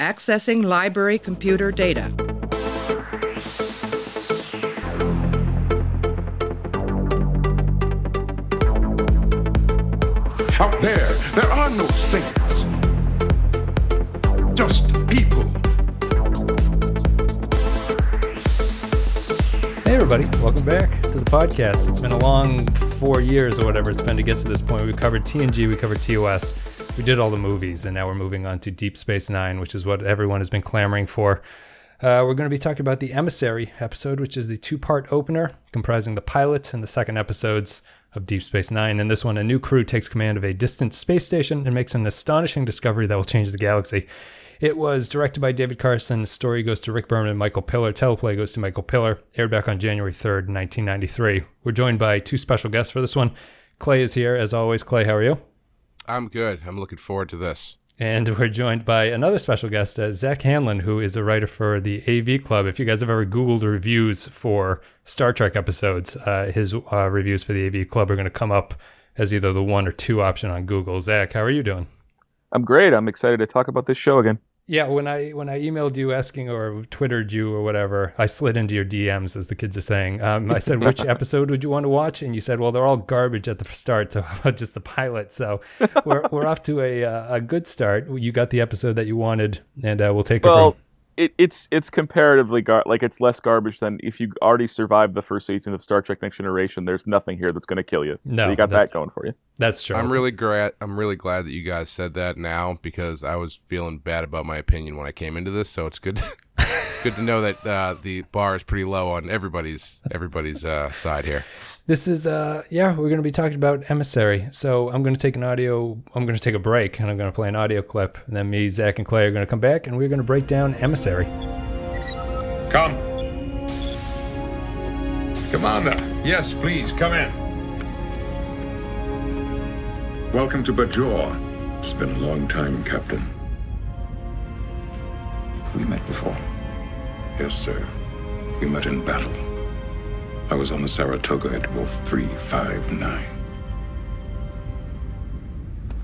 Accessing library computer data. Out there, there are no saints. Just people. Hey, everybody, welcome back to the podcast. It's been a long four years or whatever it's been to get to this point. We covered TNG, we covered TOS, we did all the movies, and now we're moving on to Deep Space Nine, which is what everyone has been clamoring for. Uh, we're going to be talking about the Emissary episode, which is the two part opener comprising the pilot and the second episodes of Deep Space Nine. In this one, a new crew takes command of a distant space station and makes an astonishing discovery that will change the galaxy. It was directed by David Carson. The Story goes to Rick Berman and Michael Piller. Teleplay goes to Michael Piller. Aired back on January 3rd, 1993. We're joined by two special guests for this one. Clay is here, as always. Clay, how are you? I'm good. I'm looking forward to this. And we're joined by another special guest, uh, Zack Handlen, who is a writer for the AV Club. If you guys have ever Googled reviews for Star Trek episodes, uh, his uh, reviews for the AV Club are going to come up as either the one or two option on Google. Zack, how are you doing? I'm great. I'm excited to talk about this show again. Yeah, when I when I emailed you asking or twittered you or whatever, I slid into your DMs as the kids are saying. Um, I said, "Which episode would you want to watch?" And you said, "Well, they're all garbage at the start, so how about just the pilot?" So we're we're off to a uh, a good start. You got the episode that you wanted, and uh, we'll take it Well, from. It, it's it's comparatively gar- like it's less garbage than if you already survived the first season of Star Trek: Next Generation. There's nothing here that's going to kill you. No, so you got that going for you. That's true. I'm really glad. I'm really glad that you guys said that now because I was feeling bad about my opinion when I came into this. So it's good, good to know that uh, the bar is pretty low on everybody's everybody's uh, side here. This is uh yeah, we're going to be talking about emissary. So I'm going to take an audio. I'm going to take a break, and I'm going to play an audio clip, and then me, Zack, and Clay are going to come back, and we're going to break down emissary. Come. Commander, yes, please, come in. Welcome to Bajor. It's been a long time, Captain. We met before. Yes, sir. We met in battle. I was on the Saratoga at Wolf 359.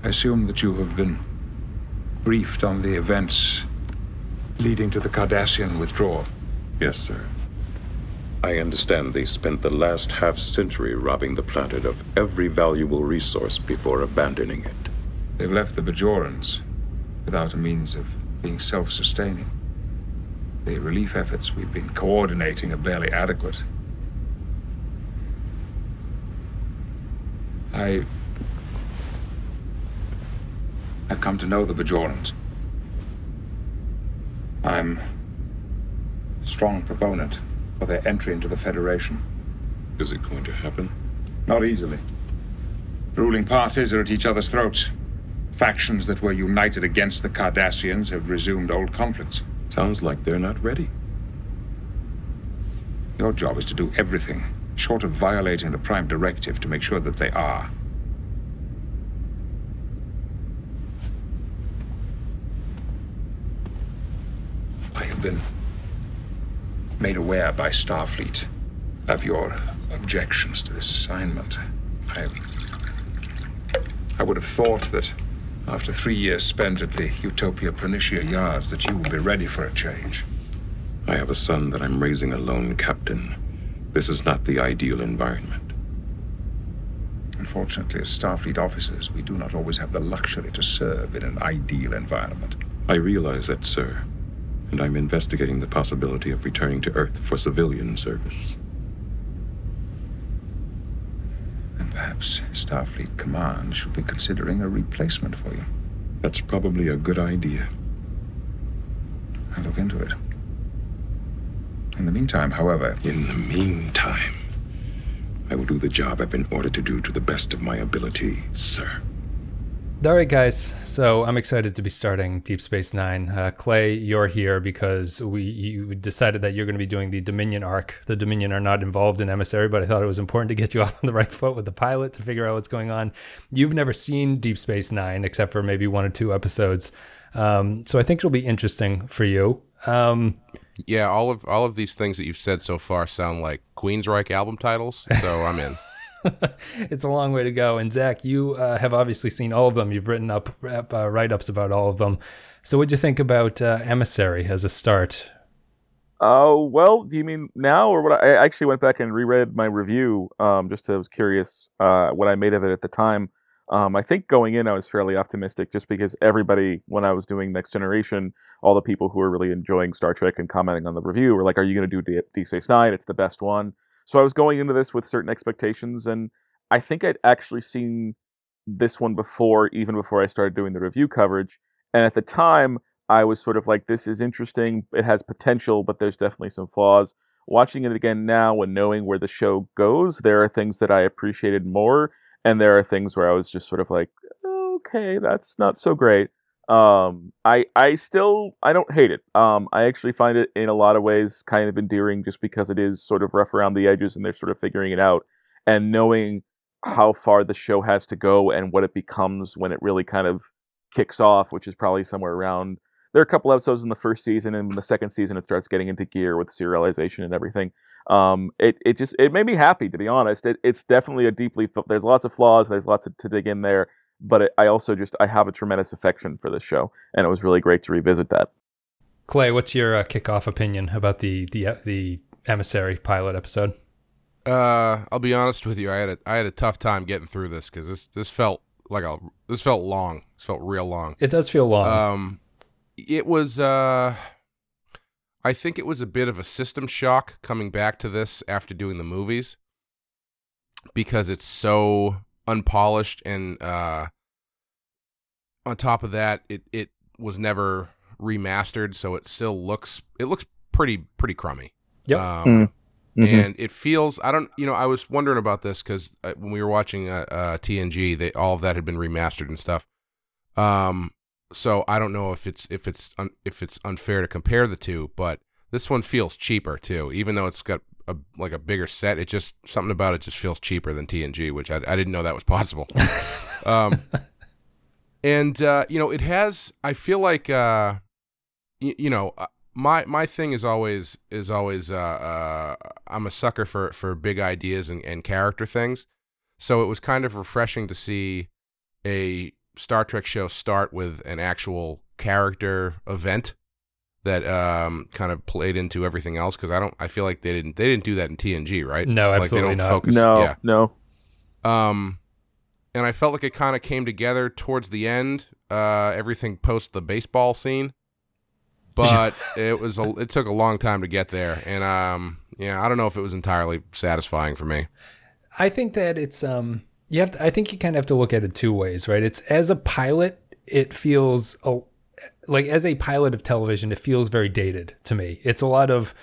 I assume that you have been briefed on the events leading to the Cardassian withdrawal. Yes, sir. I understand they spent the last half century robbing the planet of every valuable resource before abandoning it. They've left the Bajorans without a means of being self sustaining. The relief efforts we've been coordinating are barely adequate. I. I've come to know the Bajorans. I'm a strong proponent for their entry into the Federation. Is it going to happen? Not easily. Ruling parties are at each other's throats. Factions that were united against the Cardassians have resumed old conflicts. Sounds like they're not ready. Your job is to do everything, short of violating the Prime Directive, to make sure that they are. I have been made aware by Starfleet of your objections to this assignment. I, I would have thought that after three years spent at the Utopia Planitia Yards that you would be ready for a change. I have a son that I'm raising alone, Captain. This is not the ideal environment. Unfortunately, as Starfleet officers, we do not always have the luxury to serve in an ideal environment. I realize that, sir, and I'm investigating the possibility of returning to Earth for civilian service. And perhaps Starfleet Command should be considering a replacement for you. That's probably a good idea. I'll look into it. In the meantime, however, In the meantime, I will do the job I've been ordered to do to the best of my ability, sir. All right, guys. So I'm excited to be starting Deep Space Nine. Uh, Clay, you're here because we you decided that you're going to be doing the Dominion arc. The Dominion are not involved in Emissary, but I thought it was important to get you off on the right foot with the pilot to figure out what's going on. You've never seen Deep Space Nine except for maybe one or two episodes, um, so I think it'll be interesting for you. Um, Yeah, all of all of these things that you've said so far sound like Queensryche album titles. So I'm in. it's a long way to go. And Zack, you uh, have obviously seen all of them. You've written up uh, write ups about all of them. So, what'd you think about uh, Emissary as a start? Oh well, do you mean now or what? I actually went back and reread my review, um, just to, I was curious uh, what I made of it at the time. Um, I think going in, I was fairly optimistic, just because everybody, when I was doing Next Generation, all the people who were really enjoying Star Trek and commenting on the review were like, "Are you going to do D- Space Nine? It's the best one." So I was going into this with certain expectations, and I think I'd actually seen this one before, even before I started doing the review coverage. And at the time, I was sort of like, this is interesting. It has potential, but there's definitely some flaws. Watching it again now and knowing where the show goes, there are things that I appreciated more, and there are things where I was just sort of like, okay, that's not so great. Um, I I still I don't hate it. Um, I actually find it in a lot of ways kind of endearing, just because it is sort of rough around the edges, and they're sort of figuring it out, and knowing how far the show has to go and what it becomes when it really kind of kicks off, which is probably somewhere around there are a couple episodes in the first season, and in the second season it starts getting into gear with serialization and everything. Um, it it just it made me happy to be honest. It, it's definitely a deeply there's lots of flaws, there's lots of, to dig in there, but it, I also just I have a tremendous affection for this show, and it was really great to revisit that. Clay, what's your uh, kickoff opinion about the the uh, the emissary pilot episode? Uh, I'll be honest with you. I had a I had a tough time getting through this because this this felt like a this felt long. This felt real long. It does feel long. Um, it was uh I think it was a bit of a system shock coming back to this after doing the movies because it's so unpolished and uh on top of that it it was never remastered so it still looks it looks pretty pretty crummy. Yep. Um, Mm. Mhm. and it feels I don't you know I was wondering about this because uh, when we were watching uh, uh, TNG, they all of that had been remastered and stuff. Um, so I don't know if it's if it's un, if it's unfair to compare the two, but this one feels cheaper too, even though it's got a like a bigger set. It just something about it just feels cheaper than TNG, which I, I didn't know that was possible. um, and uh, you know it has. I feel like uh, y- you know uh, my my thing is always is always uh, uh, I'm a sucker for for big ideas and, and character things. So it was kind of refreshing to see a Star Trek show start with an actual character event that um, kind of played into everything else? Because I don't I feel like they didn't they didn't do that in TNG right? No, like absolutely they don't not. focus no, yeah. no. um and I felt like it kind of came together towards the end uh everything post the baseball scene. But it was a, it took a long time to get there and um yeah I don't know if it was entirely satisfying for me. I think that it's um you have to, I think you kind of have to look at it two ways, right? It's as a pilot, it feels a, like as a pilot of television, it feels very dated to me. It's a lot of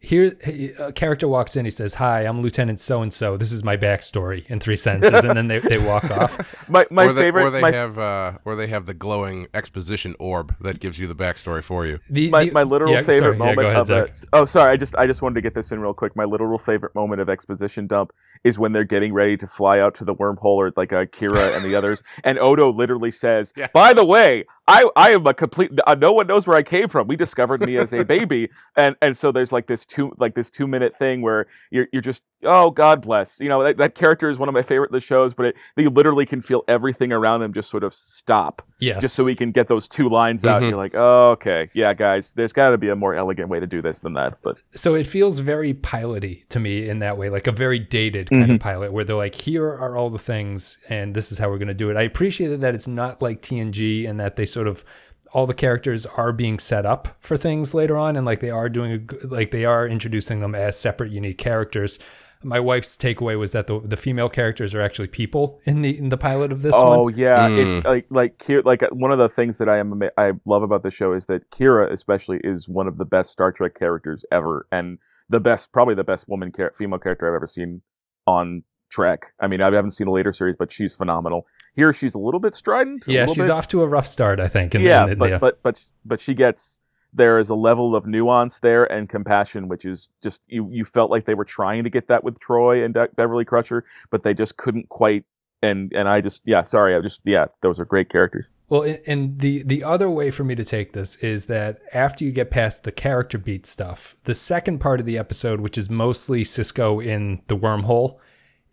here a character walks in, he says, "Hi, I'm Lieutenant so and so. This is my backstory in three sentences," and then they, they walk off. My my or they, favorite or they my, have uh or they have the glowing exposition orb that gives you the backstory for you The, my, the- my literal yeah, favorite sorry, moment go ahead, of Zack. it. Oh, sorry. I just I just wanted to get this in real quick. My literal favorite moment of exposition dump is when they're getting ready to fly out to the wormhole, or like uh, Kira and the others, and Odo literally says, Yeah. "By the way, I I am a complete. Uh, no one knows where I came from. We discovered me as a baby." And and so there's like this two like this two minute thing where you're you're just oh God bless you know that, that character is one of my favorite of the shows, but it, you literally can feel everything around them just sort of stop Yes. just so we can get those two lines out. Mhm. You're like, oh, okay, yeah, guys, there's got to be a more elegant way to do this than that. But so it feels very piloty to me in that way, like a very dated kind of pilot, where they're like, "Here are all the things, and this is how we're going to do it." I appreciated that it's not like TNG, and that they sort of all the characters are being set up for things later on, and like they are doing a g like they are introducing them as separate, unique characters. My wife's takeaway was that the the female characters are actually people in the in the pilot of this oh one. yeah, Mm. it's like like Kira, like uh, one of the things that I am I love about the show is that Kira especially is one of the best Star Trek characters ever, and the best probably the best woman char- female character I've ever seen on Trek. I mean, I haven't seen a later series, but she's phenomenal. Here, she's a little bit strident. a Yeah, she's bit, off to a rough start, I think. in- yeah, in- but, the- but but but she gets there is a level of nuance there and compassion, which is just you you felt like they were trying to get that with Troi and De- Beverly Crusher, but they just couldn't quite. And and I just yeah, sorry, I just yeah, those are great characters. Well, and- the the other way for me to take this is that after you get past the character beat stuff, the second part of the episode, which is mostly Sisko in the wormhole,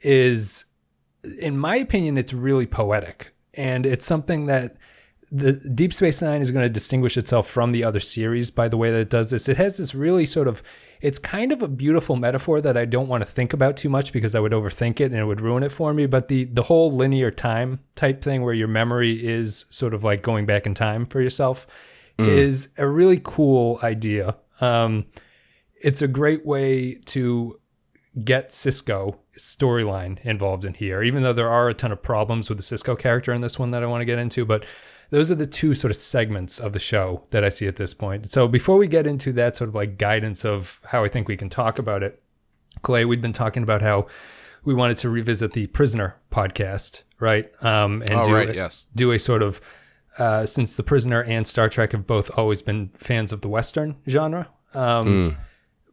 is, in my opinion, it's really poetic. And it's something that the Deep Space Nine is going to distinguish itself from the other series by the way that it does this. It has this really sort of, it's kind of a beautiful metaphor that I don't want to think about too much because I would overthink it and it would ruin it for me. But the the whole linear time type thing where your memory is sort of like going back in time for yourself is a really cool idea. Um, it's a great way to get Sisko storyline involved in here, even though there are a ton of problems with the Sisko character in this one that I want to get into. But those are the two sort of segments of the show that I see at this point. So before we get into that sort of like guidance of how I think we can talk about it, Clay, we'd been talking about how we wanted to revisit the Prisoner podcast, right? Um, and Oh, do right, a, yes. do a sort of uh, since the Prisoner and Star Trek have both always been fans of the Western genre. Um,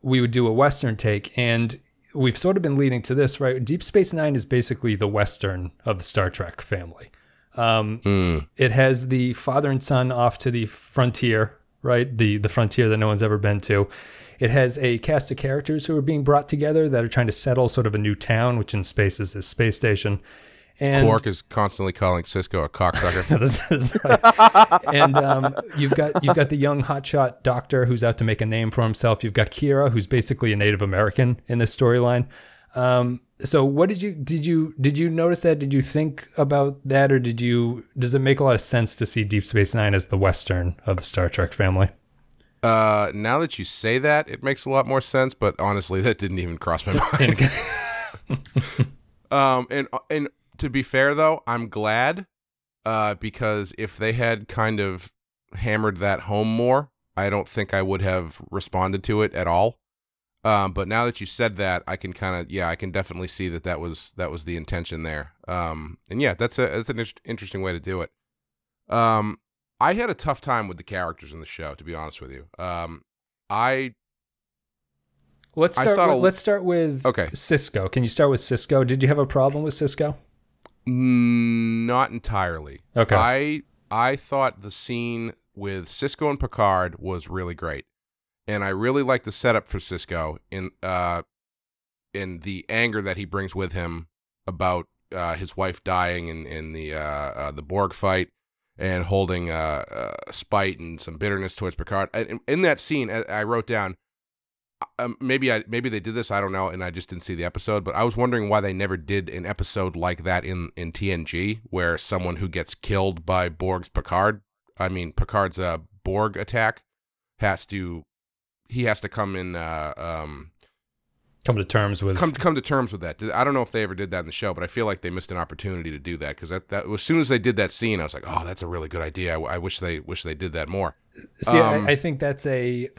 We would do a Western take, and we've sort of been leading to this, right? Deep Space Nine is basically the Western of the Star Trek family. Um, It has the father and son off to the frontier, right? The the frontier that no one's ever been to. It has a cast of characters who are being brought together that are trying to settle sort of a new town, which in space is this space station. And Quark is constantly calling Sisko a cocksucker. That's- that's right. and um, you've got you've got the young hotshot doctor who's out to make a name for himself. You've got Kira, who's basically a Native American in this storyline. Um, so, what did you did you did you notice that? Did you think about that, or did you? Does it make a lot of sense to see Deep Space Nine as the Western of the Star Trek family? uh, now that you say that, it makes a lot more sense. But honestly, that didn't even cross my mind. Um, and and to be fair though, I'm glad, uh, because if they had kind of hammered that home more, I don't think I would have responded to it at all. Um, but now that you said that, I can kind of yeah, I can definitely see that that was that was the intention there. Um, and yeah, that's a that's an interesting way to do it. Um, I had a tough time with the characters in the show, to be honest with you. Um, I Let's I start. thought With, let's start with Okay. Sisko. Can you start with Sisko? Did you have a problem with Sisko? Mm, Not entirely. Okay. I I thought the scene with Sisko and Picard was really great, and I really like the setup for Sisko in uh in the anger that he brings with him about uh, his wife dying in in the uh, uh, the Borg fight, and holding uh, uh, spite and some bitterness towards Picard. In, in that scene, I, wrote down. Um, maybe I maybe they did this I don't know and I just didn't see the episode but I was wondering why they never did an episode like that in in TNG where someone who gets killed by Borg's Picard I mean Picard's Borg attack has to he has to come in uh, um Come to terms with come come to terms with that. I don't know if they ever did that in the show, but I feel like they missed an opportunity to do that because that, that as soon as they did that scene, I was like, oh, that's a really good idea. I, I wish they wish they did that more. See, Um, I, I think that's a.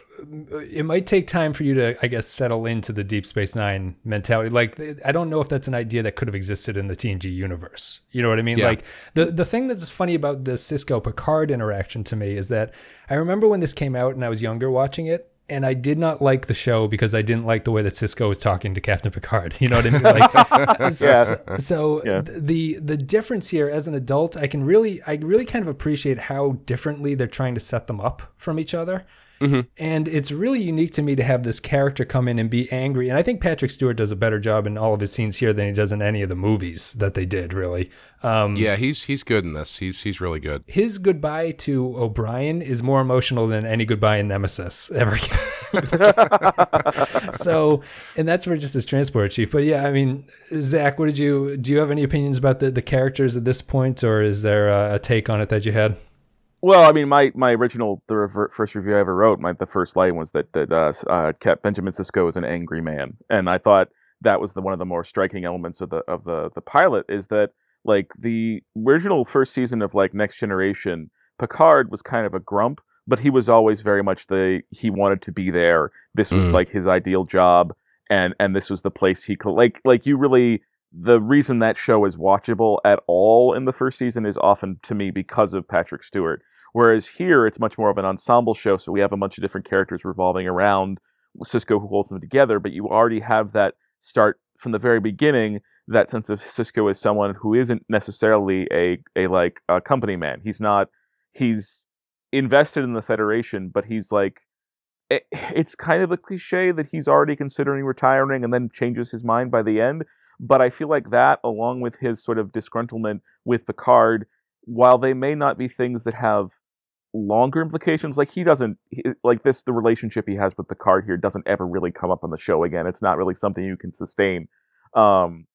It might take time for you to, I guess, settle into the Deep Space Nine mentality. Like, I don't know if that's an idea that could have existed in the TNG universe. You know what I mean? Yeah. Like, the the thing that's funny about the Sisko Picard interaction to me is that I remember when this came out and I was younger watching it. And I did not like the show because I didn't like the way that Sisko was talking to Captain Picard. You know what I mean? Like, so, so Yeah. the the difference here, as an adult, I can really, I really kind of appreciate how differently they're trying to set them up from each other. And it's really unique to me to have this character come in and be angry. And I think Patrick Stewart does a better job in all of his scenes here than he does in any of the movies that they did, really. Um, Yeah, he's he's good in this. He's he's really good. his goodbye to O'Brien is more emotional than any goodbye in Nemesis ever. so, and that's for just his transport chief. But yeah, I mean, Zack, what did you do? You have any opinions about the, the characters at this point, or is there a, a take on it that you had? Well, I mean, my, my original the rever- first review I ever wrote, my the first line was that that uh, uh, Benjamin Sisko is an angry man, and I thought that was the one of the more striking elements of the of the the pilot is that like the original first season of like Next Generation, Picard was kind of a grump, but he was always very much the he wanted to be there. This was Mhm. like his ideal job, and and this was the place he could like like you really the reason that show is watchable at all in the first season is often to me because of Patrick Stewart. Whereas here, it's much more of an ensemble show, so we have a bunch of different characters revolving around Sisko who holds them together. But you already have that start from the very beginning. That sense of Sisko as someone who isn't necessarily a a like a company man. He's not. He's invested in the Federation, but he's like. It, it's kind of a cliche that he's already considering retiring and then changes his mind by the end But I feel like that, along with his sort of disgruntlement with Picard, while they may not be things that have longer implications, like he doesn't he, like this, the relationship he has with Picard here doesn't ever really come up on the show again. It's not really something you can sustain. Um,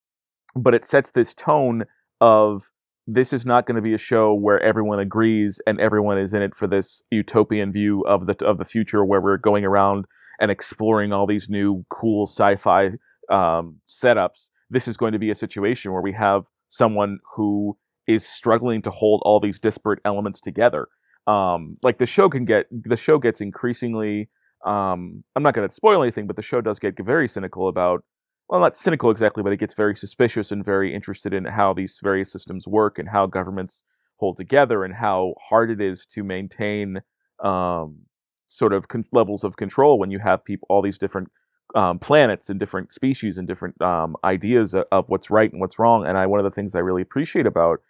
but it sets this tone of this is not going to be a show where everyone agrees and everyone is in it for this utopian view of the of the future where we're going around and exploring all these new cool sci-fi um, setups. This is going to be a situation where we have someone who is struggling to hold all these disparate elements together. Um, like the show can get the show gets increasingly. Um, I'm not going to spoil anything, but the show does get very cynical about well, not cynical exactly, but it gets very suspicious and very interested in how these various systems work and how governments hold together and how hard it is to maintain um, sort of con- levels of control when you have people, all these different um, planets and different species and different um, ideas of, of, what's right and what's wrong. And I, one of the things I really appreciate about,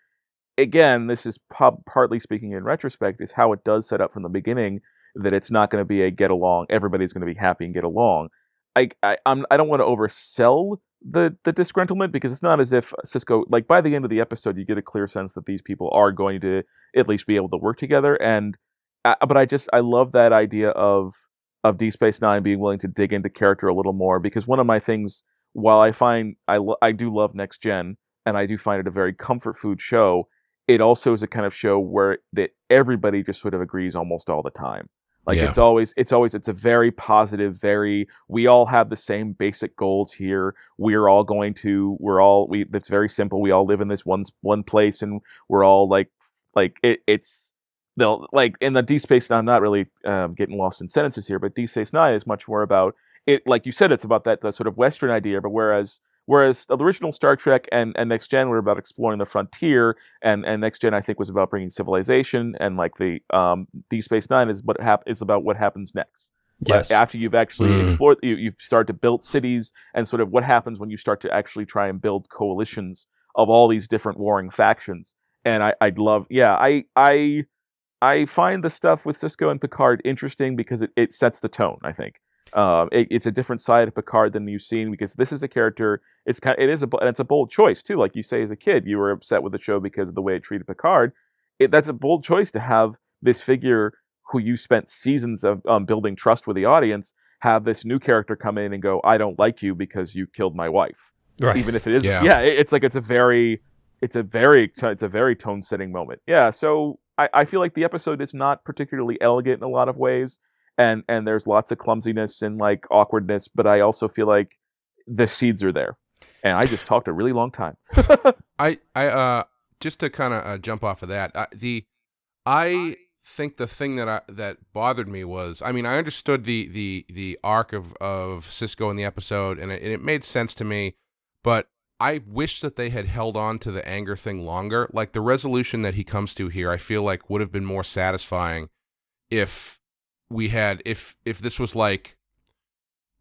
again, this is pub- partly speaking in retrospect, is how it does set up from the beginning that it's not going to be a get along. Everybody's going to be happy and get along I, I I'm I don't want to oversell the the disgruntlement because it's not as if Sisko like by the end of the episode you get a clear sense that these people are going to at least be able to work together and uh, but I just I love that idea of of Deep Space Nine being willing to dig into character a little more because one of my things while I find I lo- I do love Next Gen and I do find it a very comfort food show it also is a kind of show where that everybody just sort of agrees almost all the time like yeah. it's always it's always it's a very positive, very we all have the same basic goals here. We're all going to we're all we it's very simple. We all live in this one one place and we're all like like it, it's they'll like in the D Space Nine, I'm not really um, getting lost in sentences here, but D Space Nine is much more about it. Like you said, it's about that the sort of Western idea, but whereas Whereas the original Star Trek and, and Next Gen were about exploring the frontier, and, and Next Gen I think was about bringing civilization, and like the um, Deep Space Nine is what hap- is about what happens next. Yes. after you've actually mm. explored, you you start to build cities, and sort of what happens when you start to actually try and build coalitions of all these different warring factions. And I I'd love, yeah, I I I find the stuff with Sisko and Picard interesting because it, it sets the tone. I think um, it, it's a different side of Picard than you've seen because this is a character. It's kind. Of, it is a. And it's a bold choice too. Like you say, as a kid, you were upset with the show because of the way it treated Picard. It, that's a bold choice to have this figure who you spent seasons of um, building trust with the audience have this new character come in and go, "I don't like you because you killed my wife." Right. Even if it is, yeah, yeah it, it's like it's a very, it's a very, it's a very tone setting moment. Yeah. So I, I feel like the episode is not particularly elegant in a lot of ways and and there's lots of clumsiness and like awkwardness but i also feel like the seeds are there and i just talked a really long time. I i uh just to kind of uh, jump off of that uh, the i think the thing that I, that bothered me was I mean I understood the the the arc of of Sisko in the episode and it, and it made sense to me but I wish that they had held on to the anger thing longer. Like the resolution that he comes to here I feel like would have been more satisfying if we had if if this was like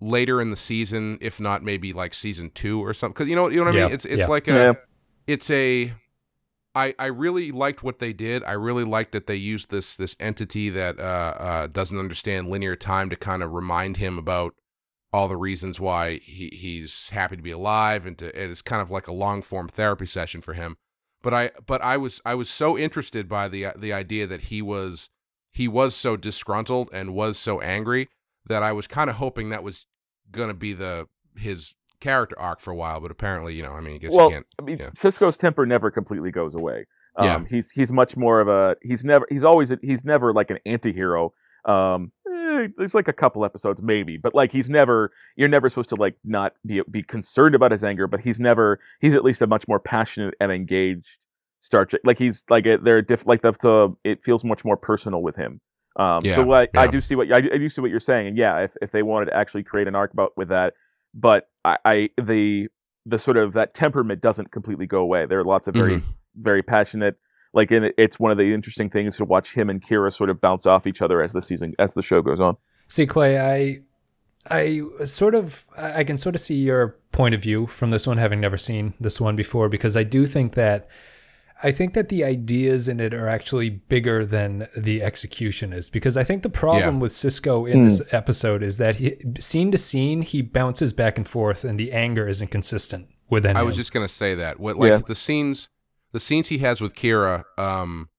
later in the season, if not maybe like season two or something. Because you know you know what I mean. It's it's yeah. like a yeah. it's a. I, I really liked what they did. I really liked that they used this this entity that uh, uh, doesn't understand linear time to kind of remind him about all the reasons why he, he's happy to be alive, and to it's kind of like a long form therapy session for him. But I but I was I was so interested by the the idea that he was he was so disgruntled and was so angry that I was kind of hoping that was going to be the his character arc for a while, but apparently, you know, I mean, I guess well, can't. I mean, yeah. Sisko's temper never completely goes away. Um, yeah. he's he's much more of a he's never he's always he's never like an anti-hero. Um, eh, there's like a couple episodes maybe, but like he's never you're never supposed to like not be be concerned about his anger, but he's never he's at least a much more passionate and engaged Star Trek. Like he's like they're diff, like the, the it feels much more personal with him. Um, yeah, so what, yeah. I do see what I, I, do see what you're saying, and yeah, if if they wanted to actually create an arc about with that, but I, I the the sort of that temperament doesn't completely go away. There are lots of very mm-hmm. very passionate. Like it, it's one of the interesting things to watch him and Kira sort of bounce off each other as the season as the show goes on. See, Clay, I I sort of I can sort of see your point of view from this one, having never seen this one before, because I do think that I think that the ideas in it are actually bigger than the execution is because I think the problem yeah. with Sisko in mm. this episode is that he, scene to scene he bounces back and forth and the anger isn't consistent within. I was just gonna say that. What like Yeah. the scenes, the scenes he has with Kira, um,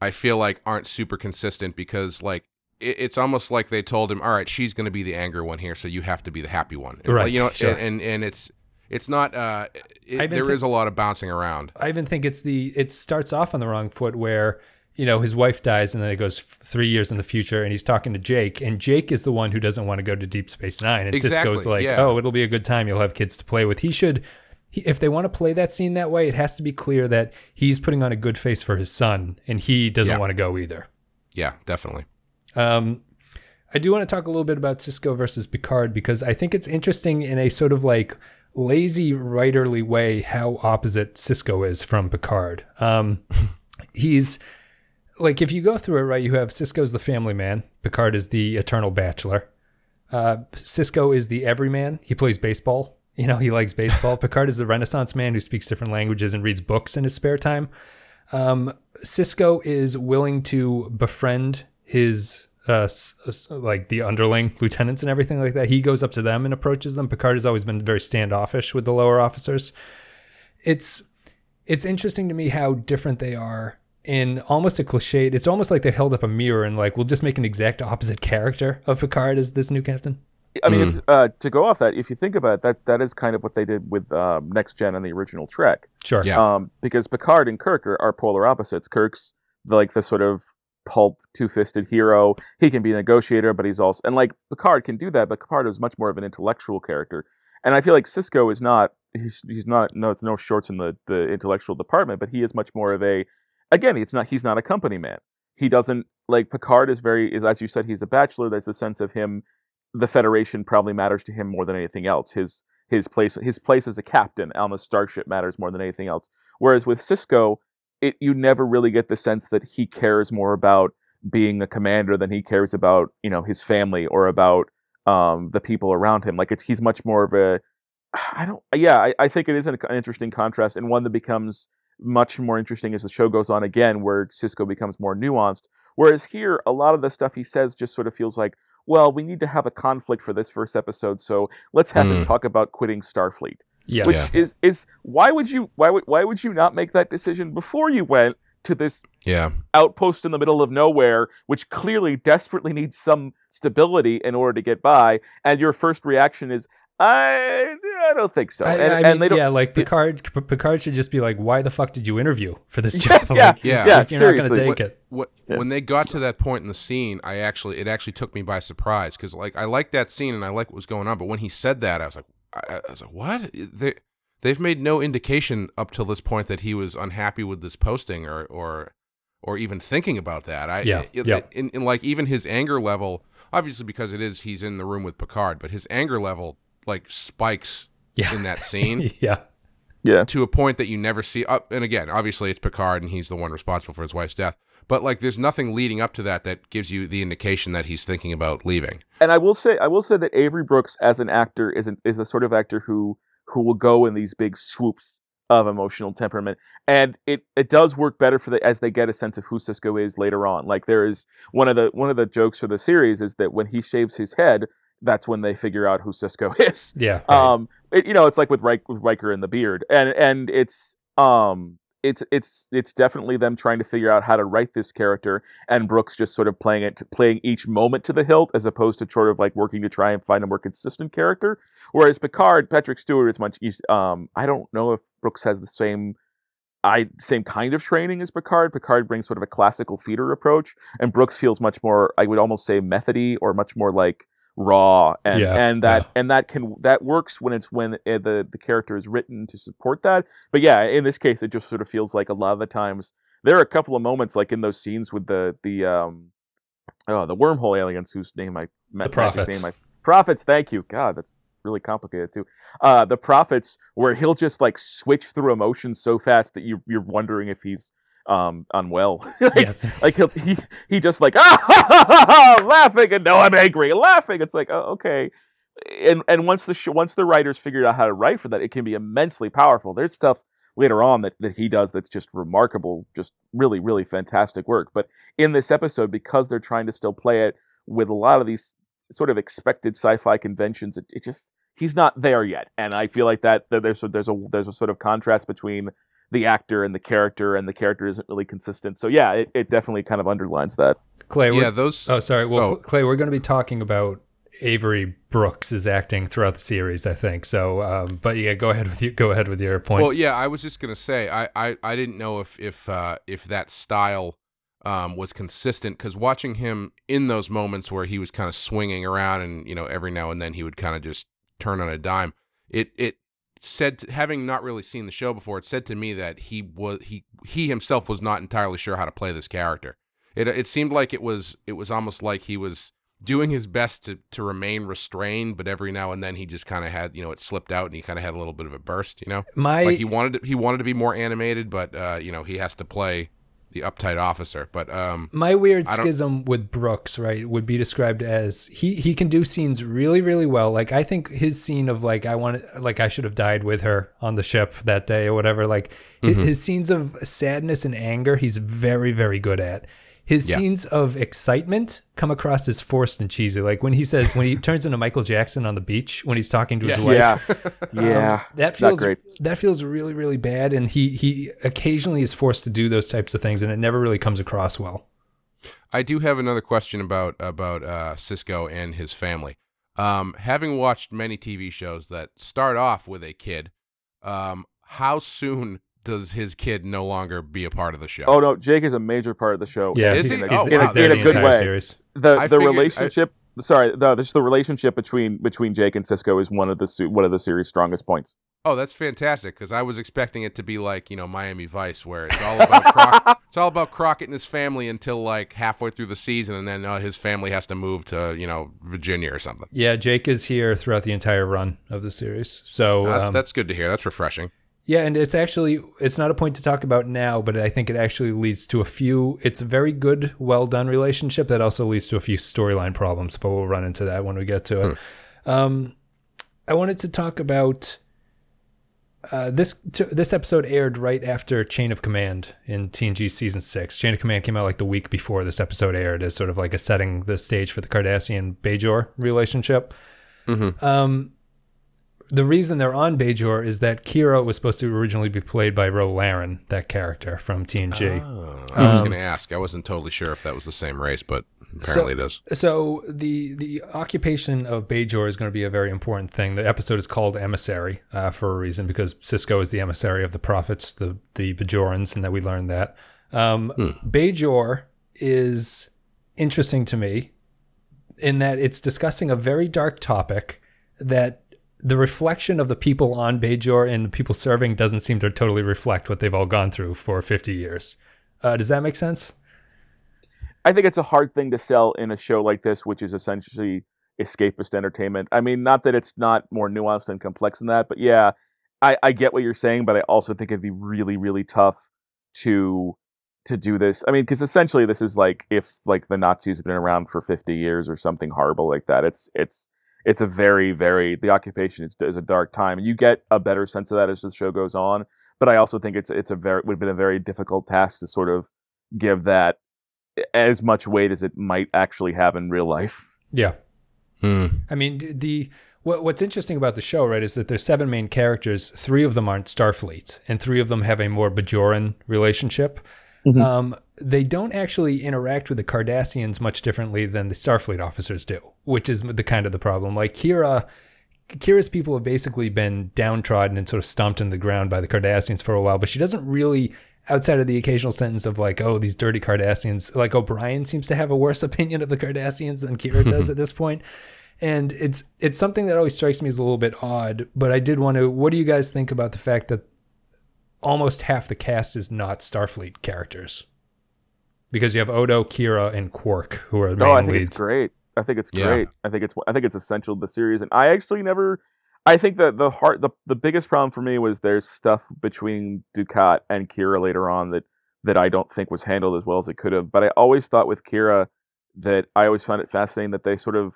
I feel like aren't super consistent because like it, it's almost like they told him, all right, she's gonna be the anger one here, so you have to be the happy one, And, like, Right, You know, sure. and, and and it's it's not. Uh, it, there is a lot of bouncing around. I even think it's the it starts off on the wrong foot where you know his wife dies and then it goes f- three years in the future and he's talking to Jake and Jake is the one who doesn't want to go to Deep Space Nine and Exactly, Sisko's like yeah. oh it'll be a good time you'll have kids to play with he should he, if they want to play that scene that way it has to be clear that he's putting on a good face for his son and he doesn't Yeah. want to go either. Yeah, definitely. Um, I do want to talk a little bit about Sisko versus Picard because I think it's interesting in a sort of like lazy writerly way how opposite Sisko is from Picard. Um, he's like if you go through it right, you have Sisko's the family man, Picard is the eternal bachelor. Uh, Sisko is the everyman. He plays baseball. You know, he likes baseball. Picard is the Renaissance man who speaks different languages and reads books in his spare time. Um, Sisko is willing to befriend his uh, s- s- like the underling lieutenants and everything like that. He goes up to them and approaches them. Picard has always been very standoffish with the lower officers. It's it's interesting to me how different they are in almost a cliche. It's almost like they held up a mirror and like we'll just make an exact opposite character of Picard as this new captain. I mean, it's, uh, to go off that, if you think about it, that that is kind of what they did with um, Next Gen and the original Trek. Sure. Yeah. Um, because Picard and Kirk are, are polar opposites. Kirk's the, like the sort of pulp, two-fisted hero. He can be a negotiator, but he's also and like Picard can do that. But Picard is much more of an intellectual character, and I feel like Sisko is not. He's he's not. No, it's no shorts in the the intellectual department, but he is much more of a. Again, it's not. He's not a company man. He doesn't like Picard is very is as you said. He's a bachelor. There's a sense of him. The Federation probably matters to him more than anything else. His his place his place as a captain on the starship matters more than anything else. Whereas with Sisko, it you never really get the sense that he cares more about being a commander than he cares about you know his family or about um, the people around him. Like it's he's much more of a I don't yeah I, I think it is an, an interesting contrast and one that becomes much more interesting as the show goes on again where Sisko becomes more nuanced. Whereas here a lot of the stuff he says just sort of feels like well we need to have a conflict for this first episode so let's have him Mm. talk about quitting Starfleet Yeah. which Yeah. is is why would you why would why would you not make that decision before you went to this Yeah. outpost in the middle of nowhere which clearly desperately needs some stability in order to get by and your first reaction is I I don't think so and, I and mean, they don't yeah, like Picard. P- Picard should just be like, "Why the fuck did you interview for this job? Yeah, like, yeah, if yeah, you're not going to seriously. take it." What Yeah. when they got to that point in the scene, I actually it actually took me by surprise because like I liked that scene and I like what was going on, but when he said that, I was like, I, I was like, what? They they've made no indication up till this point that he was unhappy with this posting or or or even thinking about that. I Yeah, it- yeah. In, in like even his anger level, obviously because it is he's in the room with Picard, but his anger level like spikes Yeah. in that scene yeah, yeah to a point that you never see up and again obviously it's picard and he's the one responsible for his wife's death but like there's nothing leading up to that that gives you the indication that he's thinking about leaving and I will say I will say that Avery Brooks as an actor is an, is a sort of actor who who will go in these big swoops of emotional temperament, and it it does work better for the as they get a sense of who Sisko is later on. Like there is one of the one of the jokes for the series is that when he shaves his head, that's when they figure out who Sisko is. yeah. right. Um, it, you know, it's like with, Rik- with Riker and the beard, and and it's um, it's it's it's definitely them trying to figure out how to write this character, and Brooks just sort of playing it, playing each moment to the hilt, as opposed to sort of like working to try and find a more consistent character. Whereas Picard, Patrick Stewart is much. Um, I don't know if Brooks has the same. I same kind of training as Picard. Picard brings sort of a classical theater approach, and Brooks feels much more. I would almost say methody, or much more like raw and Yeah, and that yeah. and that can that works when it's when uh, the the character is written to support that but yeah in this case it just sort of feels like a lot of the times there are a couple of moments like in those scenes with the the um oh the wormhole aliens whose name i met The prophets. name I, prophets thank you god that's really complicated too uh the prophets where he'll just like switch through emotions so fast that you you're wondering if he's um unwell Like, yes. like he'll, he he just like ah ha, ha, ha, ha, laughing and no I'm angry laughing. It's like oh, okay, and and once the sh- once the writers figured out how to write for that, it can be immensely powerful. There's stuff later on that that he does that's just remarkable, just really really fantastic work. But in this episode, because they're trying to still play it with a lot of these sort of expected sci-fi conventions, it, it just he's not there yet, and I feel like that, that there's a, there's a there's a sort of contrast between the actor and the character, and the character isn't really consistent. So yeah, it, it definitely kind of underlines that. Clay, Yeah, those. Oh, sorry. Well, Oh. Clay, we're going to be talking about Avery Brooks' is acting throughout the series, I think. So, um, but yeah, go ahead with you. Go ahead with your point. Well, yeah, I was just gonna say I I, I didn't know if if uh, if that style um, was consistent because watching him in those moments where he was kind of swinging around and you know every now and then he would kind of just turn on a dime. It it said to, having not really seen the show before, it said to me that he was he he himself was not entirely sure how to play this character. It it seemed like it was it was almost like he was doing his best to to remain restrained, but every now and then he just kind of had you know it slipped out and he kind of had a little bit of a burst, you know My like he wanted to, he wanted to be more animated, but uh, you know he has to play the uptight officer. But um, My weird schism with Brooks, right, would be described as he he can do scenes really really well. Like I think his scene of like I want like I should have died with her on the ship that day or whatever. Like Mm-hmm. his, scenes of sadness and anger, he's very very good at. His Yeah. scenes of excitement come across as forced and cheesy. Like when he says when he turns into Michael Jackson on the beach when he's talking to his Yes. wife. Yeah, yeah, Um, that feels great. that feels really really bad and he he occasionally is forced to do those types of things and it never really comes across well. I do have another question about about uh, Cisco and his family. Um, having watched many TV shows that start off with a kid, um, how soon does his kid no longer be a part of the show? Oh no, Jake is a major part of the show. Yeah, Is in he? a, Oh, in wow. he's there in a the good way. series. The I the figured- relationship. Sorry, the just the relationship between between Jake and Sisko is one of the one of the series' strongest points. Oh, that's fantastic because I was expecting it to be like you know Miami Vice, where it's all about Croc- it's all about Crockett and his family until like halfway through the season, and then uh, his family has to move to you know Virginia or something. Yeah, Jake is here throughout the entire run of the series. So That's, um, that's good to hear. That's refreshing. Yeah, and it's actually it's not a point to talk about now, but I think it actually leads to a few. It's a very good, well done relationship that also leads to a few storyline problems, but we'll run into that when we get to it. Um, I wanted to talk about. Uh, this t- this episode aired right after Chain of Command in TNG season six. Chain of Command came out like the week before this episode aired, as sort of like a setting the stage for the Cardassian Bajor relationship. Um, the reason they're on Bajor is that Kira was supposed to originally be played by Ro Laren, that character from TNG. Oh, I was going to ask. I wasn't totally sure if that was the same race, but apparently it is. So the the occupation of Bajor is going to be a very important thing. The episode is called Emissary uh, for a reason because Sisko is the emissary of the prophets, the the Bajorans, and that we learned that. Um, Bajor is interesting to me in that it's discussing a very dark topic that the reflection of the people on Bajor and the people serving doesn't seem to totally reflect what they've all gone through for 50 years. Uh, does that make sense? I think it's a hard thing to sell in a show like this, which is essentially escapist entertainment. I mean, not that it's not more nuanced and complex than that, but yeah, I, I get what you're saying, but I also think it'd be really, really tough to to do this. I mean, because essentially this is like if like the Nazis have been around for 50 years or something horrible like that. It's it's it's a very, very the occupation is, is a dark time, and you get a better sense of that as the show goes on. But I also think it's it's a very would have been a very difficult task to sort of give that as much weight as it might actually have in real life. Yeah. Hmm. I mean, the what, what's interesting about the show, right, is that there's seven main characters. Three of them aren't Starfleet, and three of them have a more Bajoran relationship. Um, they don't actually interact with the Cardassians much differently than the Starfleet officers do, which is the kind of the problem. Like Kira, Kira's people have basically been downtrodden and sort of stomped in the ground by the Cardassians for a while, but she doesn't really, outside of the occasional sentence of like, "Oh, these dirty Cardassians," like O'Brien seems to have a worse opinion of the Cardassians than Kira does at this point. And it's it's something that always strikes me as a little bit odd. But I did want to. What do you guys think about the fact that almost half the cast is not Starfleet characters? Because you have Odo, Kira, and Quark, who are the No, main I think leads. it's great. I think it's Yeah. great. I think it's I think it's essential to the series. And I actually never. I think that the heart the the biggest problem for me was there's stuff between Dukat and Kira later on that that I don't think was handled as well as it could have. But I always thought with Kira that I always found it fascinating that they sort of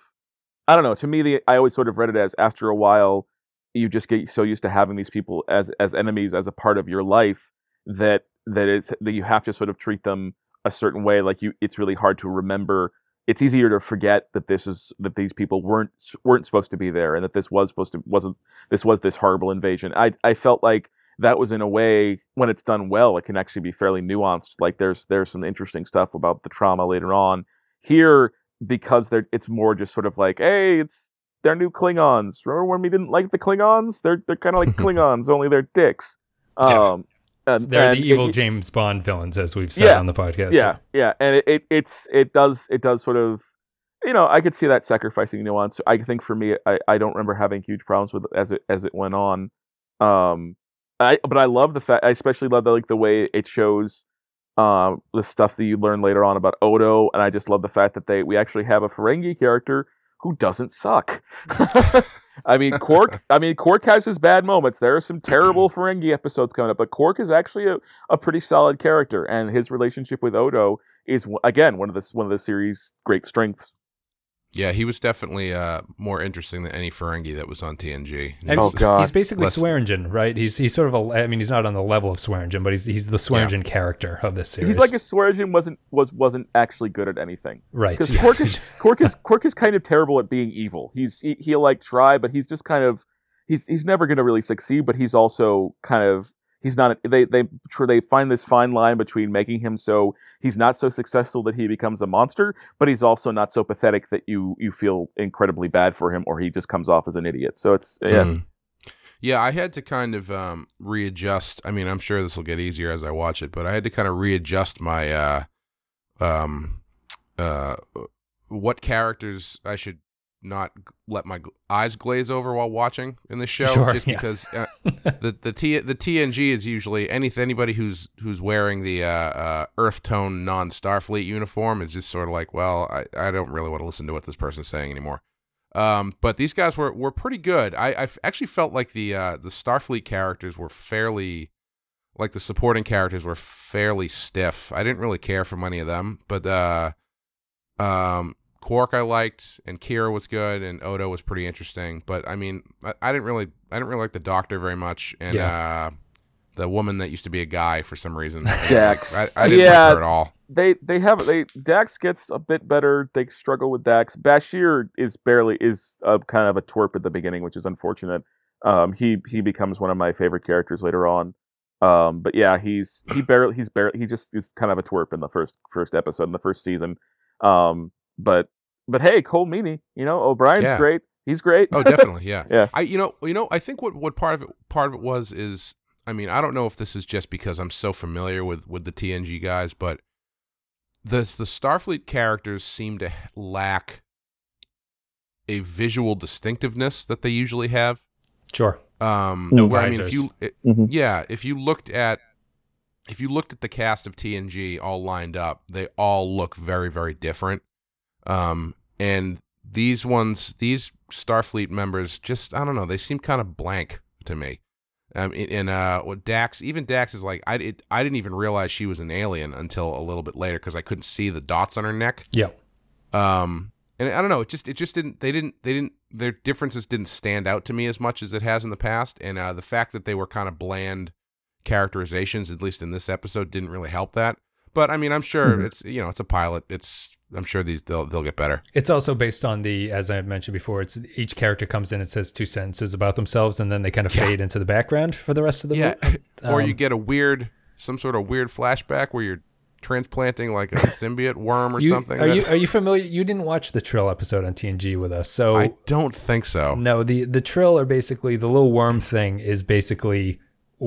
I don't know. To me, the, I always sort of read it as after a while, you just get so used to having these people as as enemies as a part of your life that that it's that you have to sort of treat them a certain way. Like you, it's really hard to remember it's easier to forget that this is that these people weren't weren't supposed to be there and that this was supposed to wasn't this was this horrible invasion. I I felt like that was in a way when it's done well, it can actually be fairly nuanced. Like there's there's some interesting stuff about the trauma later on. Here, because they're it's more just sort of like, hey, it's they're new Klingons. Remember when we didn't like the Klingons? They're they're kind of like Klingons, only they're dicks. Um, and, They're and the evil it- James Bond villains, as we've said Yeah. on the podcast. yeah, yeah, and it, it it's it does it does sort of you know I could see that sacrificing nuance. I think for me, I, I don't remember having huge problems with it as it as it went on. Um, I but I love the fact I especially love the like the way it shows um the stuff that you learn later on about Odo, and I just love the fact that they we actually have a Ferengi character who doesn't suck. I mean, Quark. I mean, Quark has his bad moments. There are some terrible Ferengi episodes coming up, but Quark is actually a, a pretty solid character, and his relationship with Odo is again one of the one of the series' great strengths. Yeah, he was definitely uh, more interesting than any Ferengi that was on TNG. And Oh, he's, God. he's basically Less- Swearengen, right? He's he's sort of a. I mean, he's not on the level of Swearengen, but he's he's the Swearengen character of this series. He's like if Swearengen wasn't was wasn't actually good at anything. right. Because yeah. Quark is Quark is Quark is kind of terrible at being evil. He's he, he'll like try, but he's just kind of he's he's never going to really succeed. But he's also kind of he's not. They they they find this fine line between making him so he's not so successful that he becomes a monster, but he's also not so pathetic that you you feel incredibly bad for him, or he just comes off as an idiot. So it's yeah. Mm. Yeah, I had to kind of um, readjust. I mean, I'm sure this will get easier as I watch it, but I had to kind of readjust my uh, um, uh, what characters I should not let my eyes glaze over while watching in this show, Sure, just yeah. because uh, the the T the TNG is usually any anybody who's who's wearing the uh, uh, Earth tone non Starfleet uniform is just sort of like, well, I, I don't really want to listen to what this person's saying anymore. Um, but these guys were, were pretty good. I actually felt like the uh, the Starfleet characters were fairly, like the supporting characters were fairly stiff. I didn't really care for many of them, but uh, um, Quark I liked, and Kira was good, and Odo was pretty interesting. But I mean, I, I didn't really I didn't really like the Doctor very much, and uh, the woman that used to be a guy for some reason. Dax. I, I didn't Yeah. like her at all. they they have they Dax gets a bit better. They struggle with Dax. Bashir is barely is a, kind of a twerp at the beginning, which is unfortunate. Um, he he becomes one of my favorite characters later on. Um, but yeah, he's he barely he's barely he just is kind of a twerp in the first first episode in the first season. Um, but but hey, Colm Meaney, you know O'Brien's Yeah. great. He's great. Oh, definitely, yeah. Yeah. I you know you know I think what what part of it part of it was is I mean I don't know if this is just because I'm so familiar with with the TNG guys, but the the Starfleet characters seem to lack a visual distinctiveness that they usually have. sure. Um, No where, I mean, if visors. you it- Mhm. yeah, if you looked at if you looked at the cast of TNG all lined up, they all look very very different. Um, and these ones, these Starfleet members, just I don't know, they seem kind of blank to me. Um, and- uh, Dax, even Dax is like, I it, I didn't even realize she was an alien until a little bit later because I couldn't see the dots on her neck. Yeah. Um, and I don't know, it just it just didn't they didn't they didn't their differences didn't stand out to me as much as it has in the past, and uh, the fact that they were kind of bland characterizations, at least in this episode, didn't really help that. But I mean, I'm sure Mm-hmm. it's you know it's a pilot. It's I'm sure these they'll they'll get better. It's also based on the, as I mentioned before, it's each character comes in and says two sentences about themselves, and then they kind of Yeah. fade into the background for the rest of the Yeah, movie. or you Um, get a weird some sort of weird flashback where you're transplanting like a symbiote worm or you- something. Are that- you are you familiar? You didn't watch the Trill episode on TNG with us, so I don't think so. no. The the Trill are basically the little worm thing is basically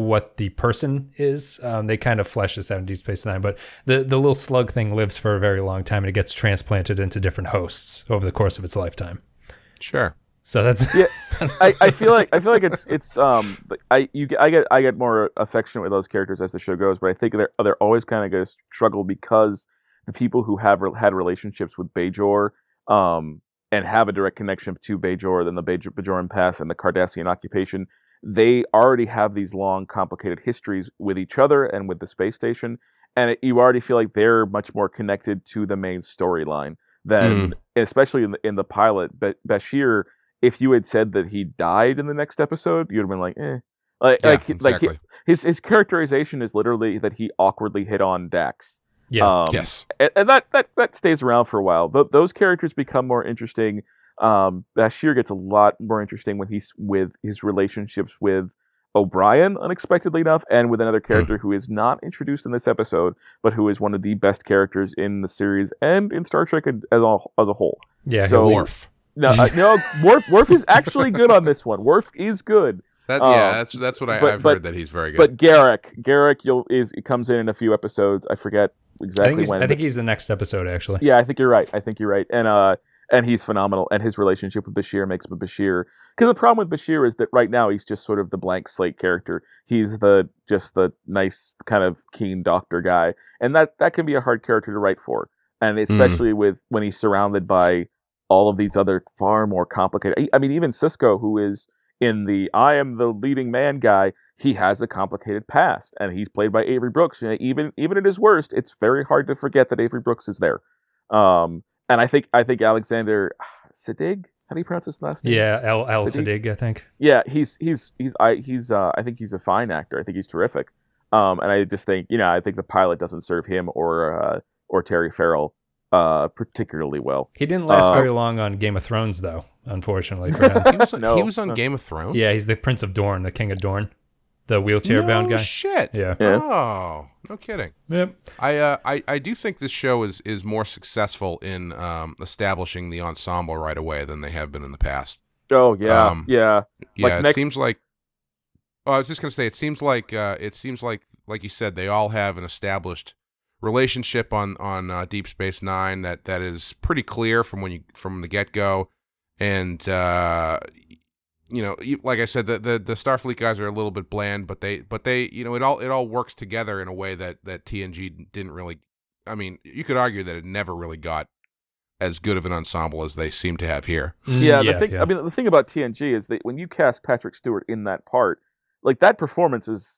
what the person is. Um, they kind of flesh this out in Deep Space Nine, but the the little slug thing lives for a very long time and it gets transplanted into different hosts over the course of its lifetime. Sure. So that's Yeah. I, I feel like I feel like it's it's um I you get- I get I get more affectionate with those characters as the show goes, but I think they're they're always kind of going to struggle because the people who have had relationships with Bajor um and have a direct connection to Bajor, then the Bajor, Bajoran Pass and the Cardassian occupation, they already have these long, complicated histories with each other and with the space station, and it, you already feel like they're much more connected to the main storyline than, especially in the, in the pilot. But Bashir if you had said that he died in the next episode, you'd have been like, eh. Like, Yeah, like, exactly. like his his characterization is literally that he awkwardly hit on Dax, Yeah. Um, yes. and, and that, that that stays around for a while. Th- those characters become more interesting. Um, Bashir gets a lot more interesting when he's with his relationships with O'Brien, unexpectedly enough, and with another character who is not introduced in this episode, but who is one of the best characters in the series and in Star Trek as a, as a whole. yeah. so- Worf. No, uh, no, Worf, Worf is actually good on this one. Worf is good. That, Um, yeah, that's that's what I, but- heard that he's very good. But Garak, Garak, you'll is comes in in a few episodes. I forget exactly he's, when. I think he's the next episode actually. yeah, I think you're right. I think you're right. And uh, and he's phenomenal. And his relationship with Bashir makes him Bashir. Because the problem with Bashir is that right now he's just sort of the blank slate character. He's the just the nice kind of keen doctor guy, and that that can be a hard character to write for. And especially with when he's surrounded by all of these other far more complicated. I- I mean, even Sisko, who is in the "I am the leading man" guy, he has a complicated past, and he's played by Avery Brooks. And even even at his worst, it's very hard to forget that Avery Brooks is there. Um, and I think I think Alexander Siddig, how do you pronounce his last name? Yeah, Al El Siddiq? Siddig, I think. yeah, he's he's he's I he's uh, I think he's a fine actor. I think he's terrific. Um, and I just think you know I think the pilot doesn't serve him or uh, or Terry Farrell uh, particularly well. He didn't last Uh, very long on Game of Thrones, though. Unfortunately for him. he was, on- No. he was on No. Game of Thrones. yeah, he's the Prince of Dorne, the King of Dorne, the wheelchair-bound no guy. shit. yeah. Yeah. Oh, no kidding. Yep. I, uh, I I do think this show is is more successful in um, establishing the ensemble right away than they have been in the past. Oh yeah, Um, yeah. Yeah, Like it next- seems like. Oh, I was just gonna say, it seems like uh, it seems like like you said, they all have an established relationship on on uh, Deep Space Nine that that is pretty clear from when you from the get go, and uh, you know, like I said, the, the the Starfleet guys are a little bit bland, but they but they you know it all it all works together in a way that that TNG didn't really. I mean, you could argue that it never really got as good of an ensemble as they seem to have here. Mm, Yeah, the thing. I mean, the thing about TNG is that when you cast Patrick Stewart in that part, like that performance is,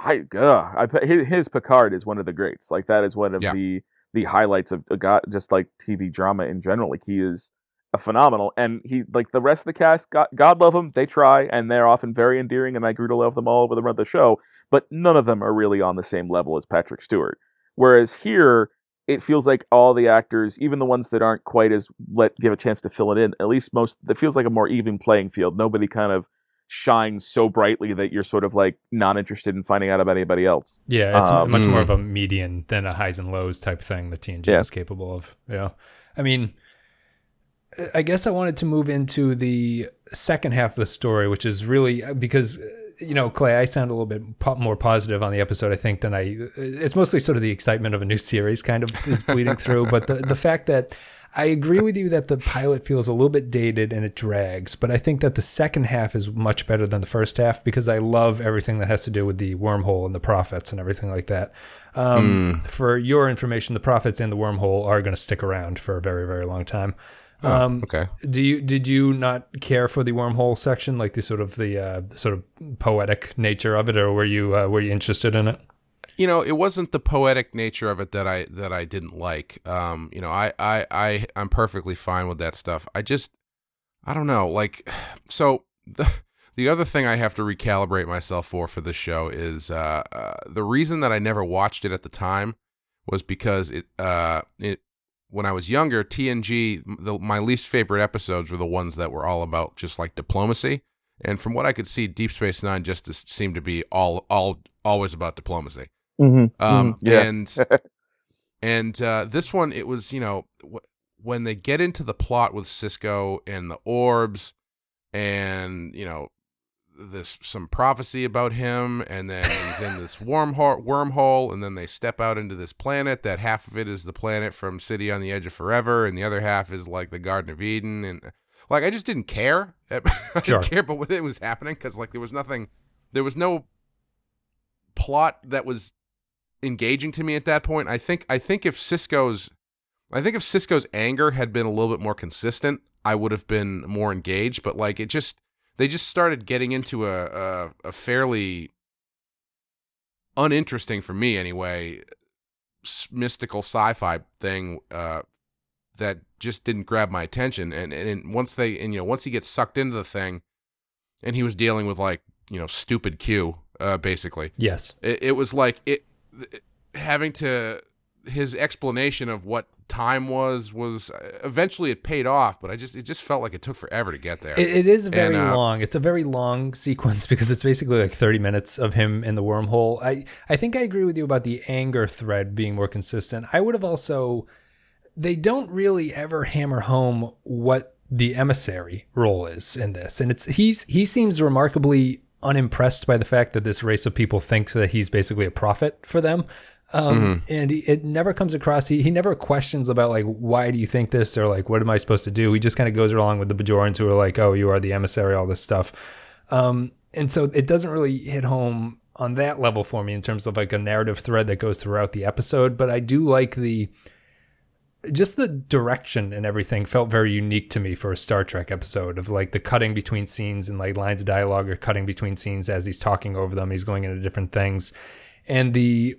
I, uh, I his, his Picard is one of the greats. Like that is one of Yeah. the the highlights of the god, just like TV drama in general. Like he is a phenomenal, and he like the rest of the cast. God, God love them, they try, and they're often very endearing, and I grew to love them all over the run of the show. But none of them are really on the same level as Patrick Stewart. Whereas here, it feels like all the actors, even the ones that aren't quite as let give a chance to fill it in, at least most, it feels like a more even playing field. Nobody kind of shines so brightly that you're sort of like not interested in finding out about anybody else. Yeah, it's Um, much more Mm. of a median than a highs and lows type thing that TNG Yeah. is capable of. Yeah. I mean, I guess I wanted to move into the second half of the story, which is really because, you know, Clay, I sound a little bit more positive on the episode, I think, than I. It's mostly sort of the excitement of a new series kind of is bleeding through. But the, the fact that I agree with you that the pilot feels a little bit dated and it drags, but I think that the second half is much better than the first half because I love everything that has to do with the wormhole and the prophets and everything like that. Um, For your information, the prophets and the wormhole are going to stick around for a very, very long time. Um, Okay. do you did you not care for the wormhole section, like the sort of the uh, sort of poetic nature of it, or were you uh, were you interested in it? you know it wasn't the poetic nature of it that i that i didn't like um you know i i, I i'm perfectly fine with that stuff i just i don't know like so the the other thing i have to recalibrate myself for for this show is uh, uh the reason that i never watched it at the time was because it uh it when I was younger, TNG, the, my least favorite episodes were the ones that were all about just like diplomacy. And from what I could see, Deep Space Nine just seemed to be all, all, always about diplomacy. Mm-hmm. Um, yeah. and and uh, this one, it was you know w- when they get into the plot with Sisko and the orbs, and you know this some prophecy about him, and then he's in this wormhole, wormhole, and then they step out into this planet. That half of it is the planet from City on the Edge of Forever, and the other half is like the Garden of Eden, and like I just didn't care. I didn't care about what it was happening because like there was nothing, there was no plot that was engaging to me at that point. I think I think if Sisko's I think if Sisko's anger had been a little bit more consistent, I would have been more engaged. But like it just they just started getting into a a, a fairly uninteresting for me anyway mystical sci-fi thing uh, that just didn't grab my attention. And and once they and you know once he gets sucked into the thing, and he was dealing with like you know stupid Q uh, basically Yes. it, it was like it, it having to his explanation of what time was was uh, eventually it paid off, but I just it just felt like it took forever to get there. It, it is very And, uh, long. It's a very long sequence because it's basically like 30 minutes of him in the wormhole. I, I think I agree with you about the anger thread being more consistent. I would have also, they don't really ever hammer home what the emissary role is in this. And it's, he's, he seems remarkably unimpressed by the fact that this race of people thinks that he's basically a prophet for them. Um, and he, it never comes across. He, he never questions about like, why do you think this? Or like, what am I supposed to do? He just kind of goes along with the Bajorans who are like, oh, you are the emissary, all this stuff. Um, and so it doesn't really hit home on that level for me in terms of like a narrative thread that goes throughout the episode. But I do like the, just the direction and everything felt very unique to me for a Star Trek episode of like the cutting between scenes and like lines of dialogue or cutting between scenes as he's talking over them. He's going into different things. And the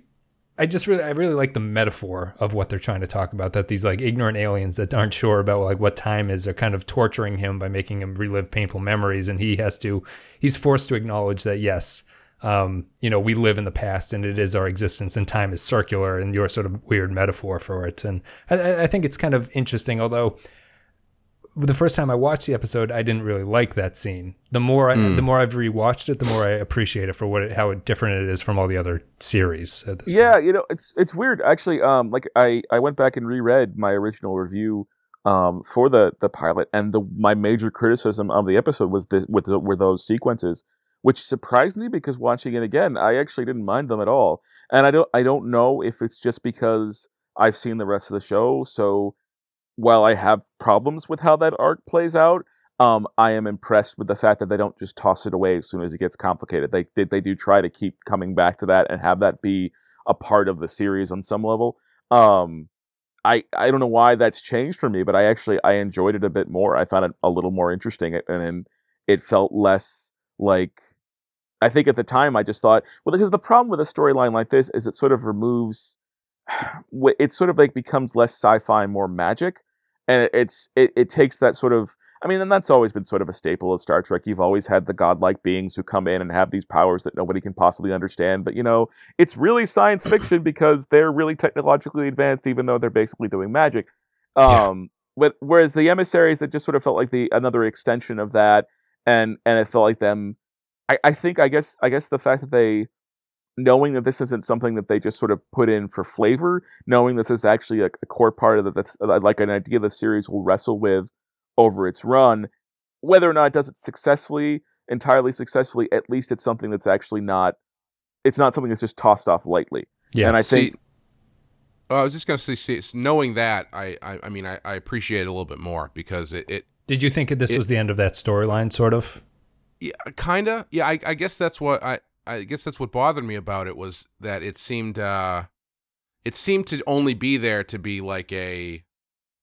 I just really I really like the metaphor of what they're trying to talk about that these like ignorant aliens that aren't sure about like what time is are kind of torturing him by making him relive painful memories and he has to he's forced to acknowledge that yes um, you know we live in the past and it is our existence and time is circular and your sort of weird metaphor for it. And I, I think it's kind of interesting although the first time I watched the episode, I didn't really like that scene. The more I, the more I've rewatched it, the more I appreciate it for what it, how different it is from all the other series. At this yeah you know it's it's weird actually um like i i went back and reread my original review um for the the pilot and the my major criticism of the episode was this with the, were those sequences which surprised me because watching it again i actually didn't mind them at all and i don't i don't know if it's just because i've seen the rest of the show so while i have problems with how that arc plays out um, I am impressed with the fact that they don't just toss it away as soon as it gets complicated. They they, they do try to keep coming back to that and have that be a part of the series on some level. Um, I I don't know why that's changed for me, but I actually I enjoyed it a bit more. I found it a little more interesting, and, and it felt less like. I think at the time I just thought, well, because the problem with a storyline like this is it sort of removes, it sort of like becomes less sci-fi, and more magic, and it's it, it takes that sort of I mean, and that's always been sort of a staple of Star Trek. You've always had the godlike beings who come in and have these powers that nobody can possibly understand. But, you know, it's really science fiction because they're really technologically advanced, even though they're basically doing magic. Um, whereas the emissaries, it just sort of felt like the another extension of that. And, and it felt like them. I, I think, I guess, I guess the fact that they, knowing that this isn't something that they just sort of put in for flavor, knowing this is actually a, a core part of the, that's uh, like an idea the series will wrestle with over its run. Whether or not it does it successfully, entirely successfully, at least it's something that's actually not. It's not something that's just tossed off lightly. Yeah. and I See, think oh, I was just gonna say, see, it's- knowing that, I, I, I mean, I, I appreciate it a little bit more because it, it Did you think that this It- was the end of that storyline, sort of? yeah, kinda, yeah. I, I guess that's what I, I guess that's what bothered me about it was that it seemed, uh, it seemed to only be there to be like a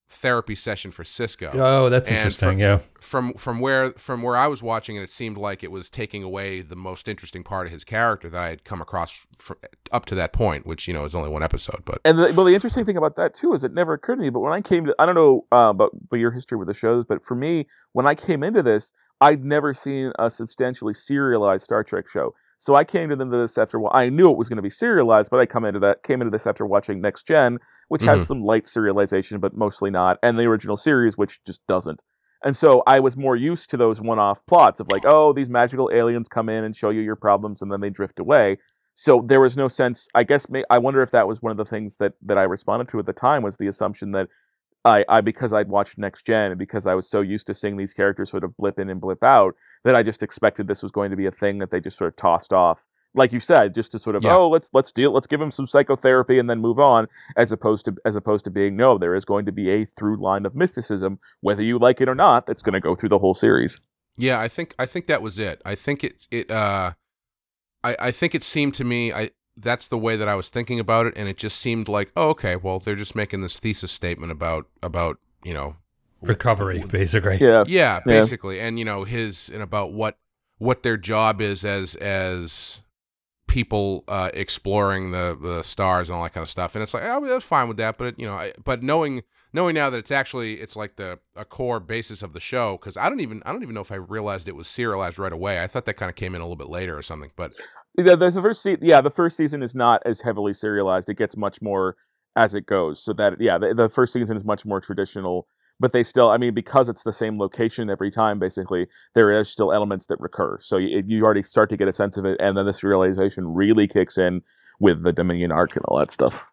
therapy session for Sisko. Oh, that's And interesting. from- yeah. From from where from where I was watching it, it seemed like it was taking away the most interesting part of his character that I had come across fr up to that point, which you know is only one episode. But And the, well, the interesting thing about that too is it never occurred to me. But when I came to, I don't know uh, about, about your history with the shows, but for me, when I came into this, I'd never seen a substantially serialized Star Trek show. So I came into this after. Well, I knew it was going to be serialized, but I come into that came into this after watching Next Gen, which has mm-hmm. some light serialization, but mostly not, and the original series, which just doesn't. And so I was more used to those one-off plots of like, oh, these magical aliens come in and show you your problems, and then they drift away. So there was no sense. I guess may, I wonder if that was one of the things that that I responded to at the time was the assumption that I, I because I'd watched Next Gen and because I was so used to seeing these characters sort of blip in and blip out that I just expected this was going to be a thing that they just sort of tossed off, like you said, just to sort of Yeah. oh let's let's deal let's give him some psychotherapy and then move on, as opposed to as opposed to being no there is going to be a through line of mysticism whether you like it or not that's going to go through the whole series. Yeah, I think I think that was it. I think it's it. Uh, I I think it seemed to me I that's the way that I was thinking about it, and it just seemed like oh okay, well they're just making this thesis statement about about you know Recovery, basically. Yeah, yeah basically, and you know his and about what what their job is as as people uh, exploring the the stars and all that kind of stuff, and it's like oh that's fine with that, but it, you know I, but knowing knowing now that it's actually it's like the a core basis of the show because I don't even I don't even know if I realized it was serialized right away. I thought that kind of came in a little bit later or something. But Yeah, the first se- yeah, the first season is not as heavily serialized. It gets much more as it goes. So that yeah, the, the first season is much more traditional, but they still, I mean, because it's the same location every time, basically, there is still elements that recur. So you, you already start to get a sense of it, and then this realization really kicks in with the Dominion arc and all that stuff.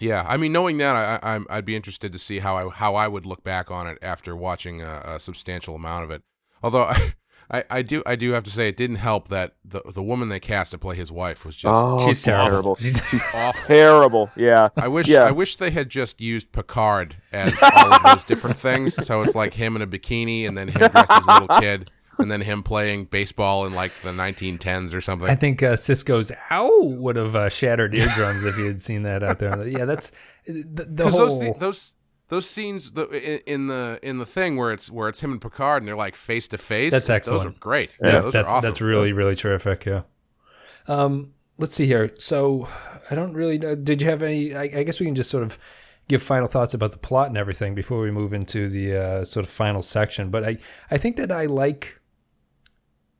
Yeah, I mean, knowing that, I, I would be interested to see how I how I would look back on it after watching a, a substantial amount of it. Although I, I I do I do have to say it didn't help that the the woman they cast to play his wife was just Oh, She's terrible. She's awful. terrible. Yeah. I wish Yeah. I wish they had just used Picard as all of those different things. So it's like him in a bikini, and then him dressed as a little kid, and then him playing baseball in like the 1910s or something. I think uh, Sisko's "ow" would have uh, shattered eardrums if he had seen that out there. Yeah, that's the, the whole. those those those scenes the, in, in the in the thing where it's where it's him and Picard and they're like face to face. That's excellent. Those are great. Yeah. Yeah, that's those that's, are awesome. that's really really terrific. Yeah. Um, let's see here. So I don't really know. Did you have any? I, I guess we can just sort of give final thoughts about the plot and everything before we move into the uh, sort of final section. But I I think that I like.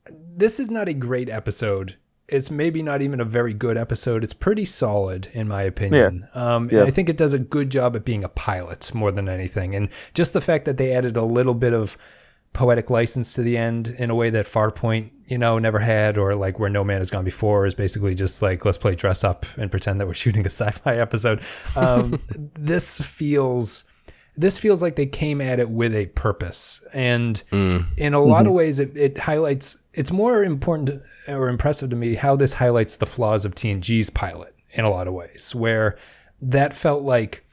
This is not a great episode. It's maybe not even a very good episode. It's pretty solid in my opinion. Um, Yeah. And I think it does a good job at being a pilot more than anything. And just the fact that they added a little bit of poetic license to the end in a way that Farpoint, you know, never had, or like where No Man Has Gone Before is basically just like let's play dress up and pretend that we're shooting a sci-fi episode. Um, this feels this feels like they came at it with a purpose, and in a lot of ways, it, it highlights. It's more important or impressive to me how this highlights the flaws of TNG's pilot in a lot of ways, where that felt like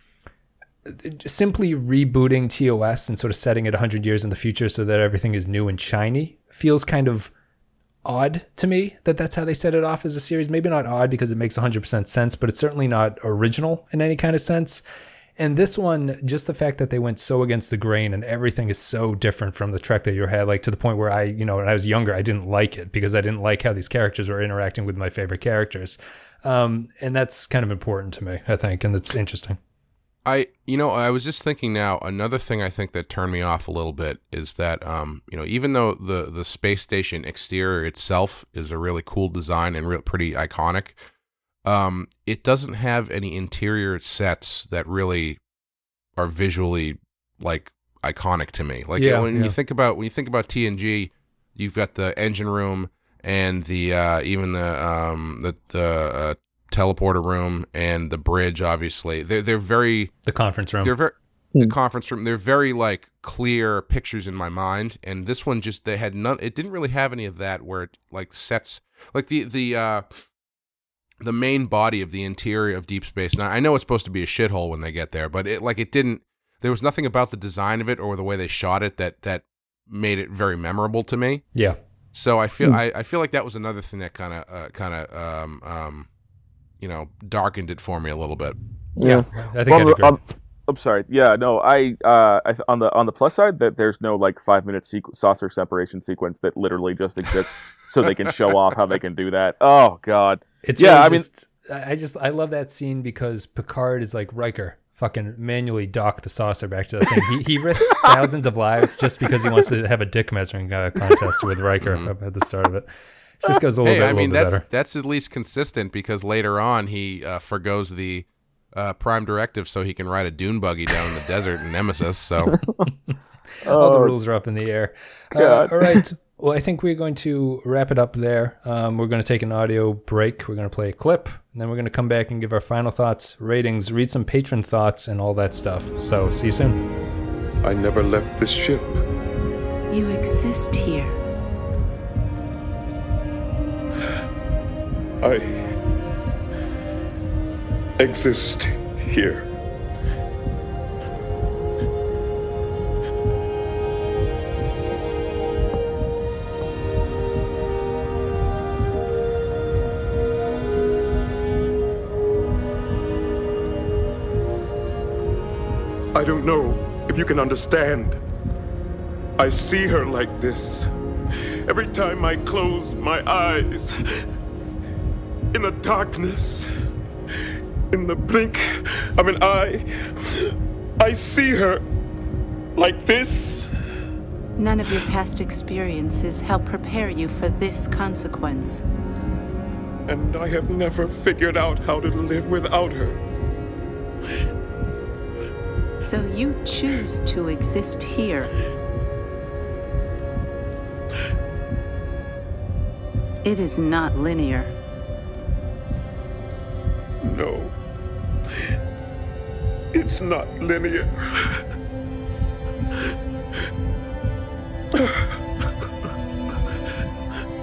uh, simply rebooting TOS and sort of setting it 100 years in the future so that everything is new and shiny feels kind of odd to me that that's how they set it off as a series. Maybe not odd because it makes 100% sense, but it's certainly not original in any kind of sense. And this one, just the fact that they went so against the grain and everything is so different from the Trek that you had, like to the point where I, you know, when I was younger, I didn't like it because I didn't like how these characters were interacting with my favorite characters. Um, and that's kind of important to me, I think, and it's interesting. I you know I was just thinking now another thing I think that turned me off a little bit is that um you know even though the the space station exterior itself is a really cool design and real pretty iconic um it doesn't have any interior sets that really are visually like iconic to me like Yeah, when yeah. you think about when you think about TNG you've got the engine room and the uh even the um the the uh, teleporter room and the bridge obviously they're they're very The conference room. they're very the conference room they're very like clear pictures in my mind and this one just they had none it didn't really have any of that where it like sets like the the uh the main body of the interior of deep space now i know it's supposed to be a shithole when they get there but it like it didn't there was nothing about the design of it or the way they shot it that that made it very memorable to me yeah. so I feel I, I feel like that was another thing that kind of uh, kind of um, um, you know darkened it for me a little bit. Yeah. I think Well, I'd agree. um, I'm sorry. Yeah, no. I, uh, I on the on the plus side that there's no like five minute sequ- saucer separation sequence that literally just exists so they can show off how they can do that. Oh God. It's Yeah, really I mean- just, I I just I love that scene because Picard is like Riker, fucking manually dock the saucer back to the thing. He he risks thousands of lives just because he wants to have a dick measuring uh, contest with Riker at the start of it. Sisko's a little Hey, bit, I a mean little bit that's better. that's at least consistent because later on he uh, forgoes the uh, prime directive so he can ride a dune buggy down in the desert in Nemesis. So All the Oh, rules are up in the air. Uh, God. all right. Well, I think we're going to wrap it up there. Um, we're going to take an audio break. We're going to play a clip, and then we're going to come back and give our final thoughts, ratings, read some patron thoughts, and all that stuff. So, see you soon. I never left this ship. You exist here. I exist here. I don't know if you can understand. I see her like this. Every time I close my eyes, in the darkness, in the blink of an eye, I see her like this. None of your past experiences help prepare you for this consequence. And I have never figured out how to live without her. So you choose to exist here. It is not linear. No. It's not linear.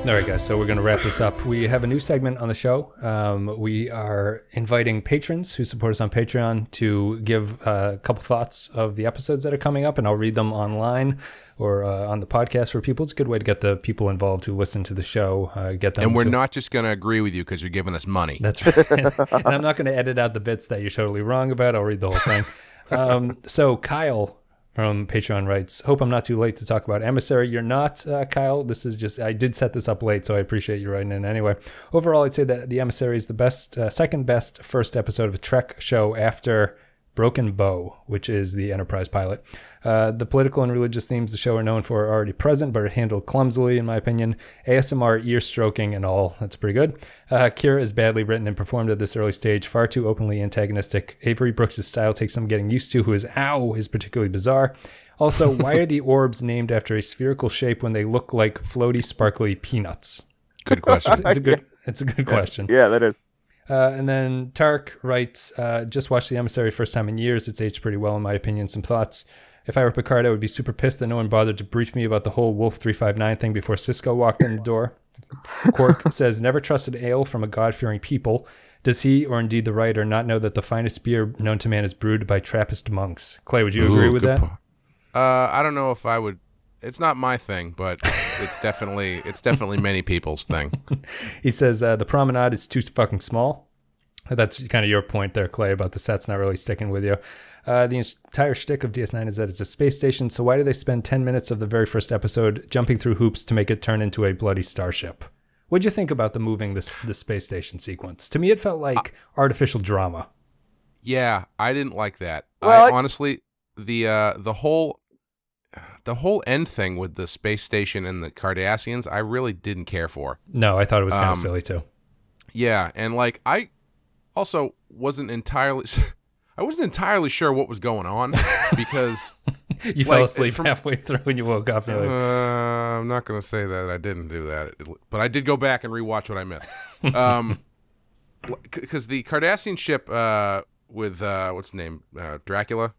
All right, guys. So we're going to wrap this up. We have a new segment on the show. Um, we are inviting patrons who support us on Patreon to give uh, a couple thoughts of the episodes that are coming up, and I'll read them online or uh, on the podcast for people. It's a good way to get the people involved who listen to the show. Uh, get them. And we're not just going to agree with you because you're giving us money. That's right. and I'm not going to edit out the bits that you're totally wrong about. I'll read the whole thing. Um, so Kyle from Patreon writes, "Hope I'm not too late to talk about Emissary. You're not, uh, Kyle. This is just I did set this up late, so I appreciate you writing in anyway. Overall, I'd say that the Emissary is the best, uh, second best first episode of a Trek show after." Broken Bow, which is the Enterprise pilot. Uh, the political and religious themes the show are known for are already present, but are handled clumsily, in my opinion. ASMR, ear stroking, and all. That's pretty good. Uh, Kira is badly written and performed at this early stage, far too openly antagonistic. Avery Brooks' style takes some getting used to, who is ow, is particularly bizarre. Also, why are the orbs named after a spherical shape when they look like floaty, sparkly peanuts? Good question. It's, it's a good. It's a good question. Yeah, that is. Uh, and then Tark writes, uh, just watched The Emissary first time in years. It's aged pretty well, in my opinion. Some thoughts. If I were Picard, I would be super pissed that no one bothered to brief me about the whole Wolf 359 thing before Sisko walked in the door. Quark says, never trusted ale from a God fearing people. Does he, or indeed the writer, not know that the finest beer known to man is brewed by Trappist monks? Clay, would you agree with that? po- Uh, I don't know if I would. It's not my thing, but it's definitely it's definitely many people's thing. He says uh, the promenade is too fucking small. That's kind of your point there, Clay, about the sets not really sticking with you. Uh, the entire shtick of DS9 is that it's a space station, so why do they spend 10 minutes of the very first episode jumping through hoops to make it turn into a bloody starship? What'd you think about the moving this the space station sequence? To me, it felt like artificial drama. Yeah, I didn't like that. Well, I I- honestly the uh the whole the whole end thing with the space station and the Cardassians, I really didn't care for. No, I thought it was kind Um, of silly too. Yeah, and like I also wasn't entirely I wasn't entirely sure what was going on because You fell asleep from- halfway through and you woke up. Uh, I'm not going to say that I didn't do that, but I did go back and rewatch what I missed. Um, because the Cardassian ship uh, with uh, what's the name uh, Dracula,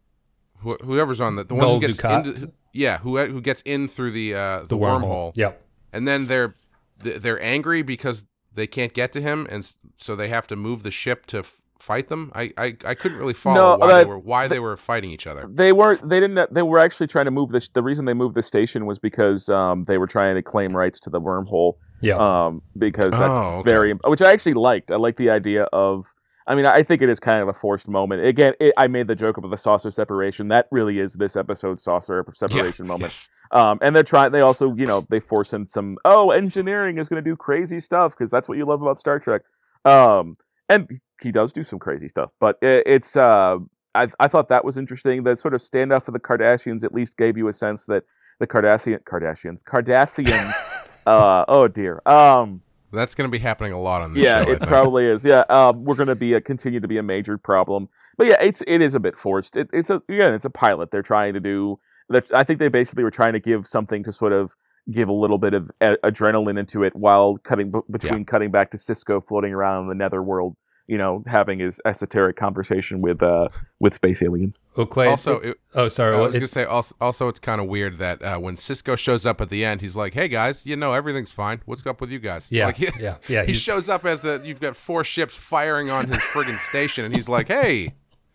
Wh- whoever's on the the one who gets Dukat? into, yeah, who who gets in through the uh, the, the wormhole, wormhole. Yep. and then they're they're angry because they can't get to him, and so they have to move the ship to fight them. I, I I couldn't really follow No, why they were why they were fighting each other. They weren't. They didn't. They were actually trying to move this. The reason they moved the station was because um, they were trying to claim rights to the wormhole. Yeah. Um, because that's Oh, okay. very, which I actually liked. I like the idea of. I mean, I think it is kind of a forced moment. Again, it, I made the joke about the saucer separation. That really is this episode's saucer separation Yeah, moment. yes. Um, and they're trying. They also, you know, they force in some. Oh, engineering is going to do crazy stuff because that's what you love about Star Trek. Um, and he does do some crazy stuff, but it, it's. Uh, I I thought that was interesting. The sort of standoff for the Kardashians at least gave you a sense that the Kardashian Kardashians Kardashians. uh, oh dear. Um, That's going to be happening a lot on this yeah, show. It probably is. Yeah, um, we're going to be a, continue to be a major problem. But yeah, it's it is a bit forced. It, it's a again, it's a pilot. They're trying to do. that- I think they basically were trying to give something to sort of give a little bit of a- adrenaline into it while cutting b- between cutting back to Sisko floating around in the netherworld. You know, having his esoteric conversation with uh with space aliens. Oh, Clay. Also, it, oh, sorry. I was it- gonna say also, also it's kind of weird that uh, when Sisko shows up at the end, he's like, "Hey guys, you know everything's fine. What's up with you guys?" Yeah, like, he, yeah, yeah, He shows up as the you've got four ships firing on his friggin' station, and he's like, "Hey,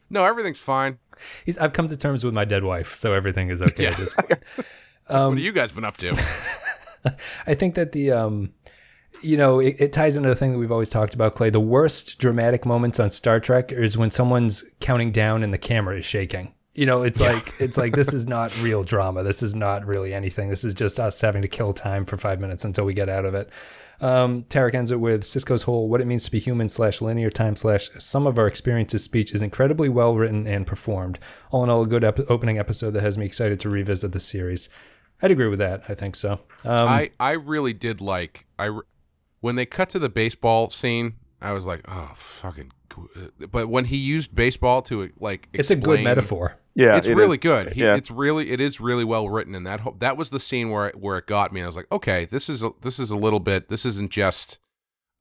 no, everything's fine. he's, I've come to terms with my dead wife, so everything is okay at this point. what have you guys been up to?" I think that the um you know, it, it ties into the thing that we've always talked about, Clay. The worst dramatic moments on Star Trek is when someone's counting down and the camera is shaking. You know, it's like it's like this is not real drama. This is not really anything. This is just us having to kill time for five minutes until we get out of it. Um, Tarek ends it with Sisko's whole "What it means to be human" slash linear time slash some of our experiences speech is incredibly well written and performed. All in all, a good ep- opening episode that has me excited to revisit the series. I'd agree with that. I think so. Um, I I really did like I when they cut to the baseball scene I was like, oh fucking. But when he used baseball to like, it's a good metaphor. Yeah, it's it really is. good. He, Yeah. It's really it is really well written, and that ho- that was the scene where it, where it got me. And I was like, okay, this is a, this is a little bit. This isn't just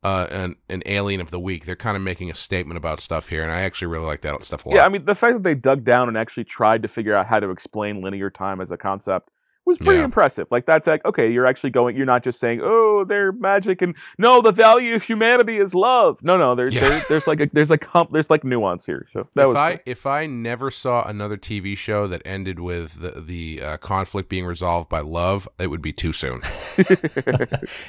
uh, an an alien of the week. They're kind of making a statement about stuff here, and I actually really like that stuff a lot. Yeah, I mean, the fact that they dug down and actually tried to figure out how to explain linear time as a concept was pretty Yeah. impressive. Like, that's like, okay, you're actually going, you're not just saying, oh, they're magic and no, the value of humanity is love. No, no, there's Yeah. there, there's like a, there's like comp, there's like nuance here. So that if was I cool. if I never saw another TV show that ended with the the uh, conflict being resolved by love, it would be too soon.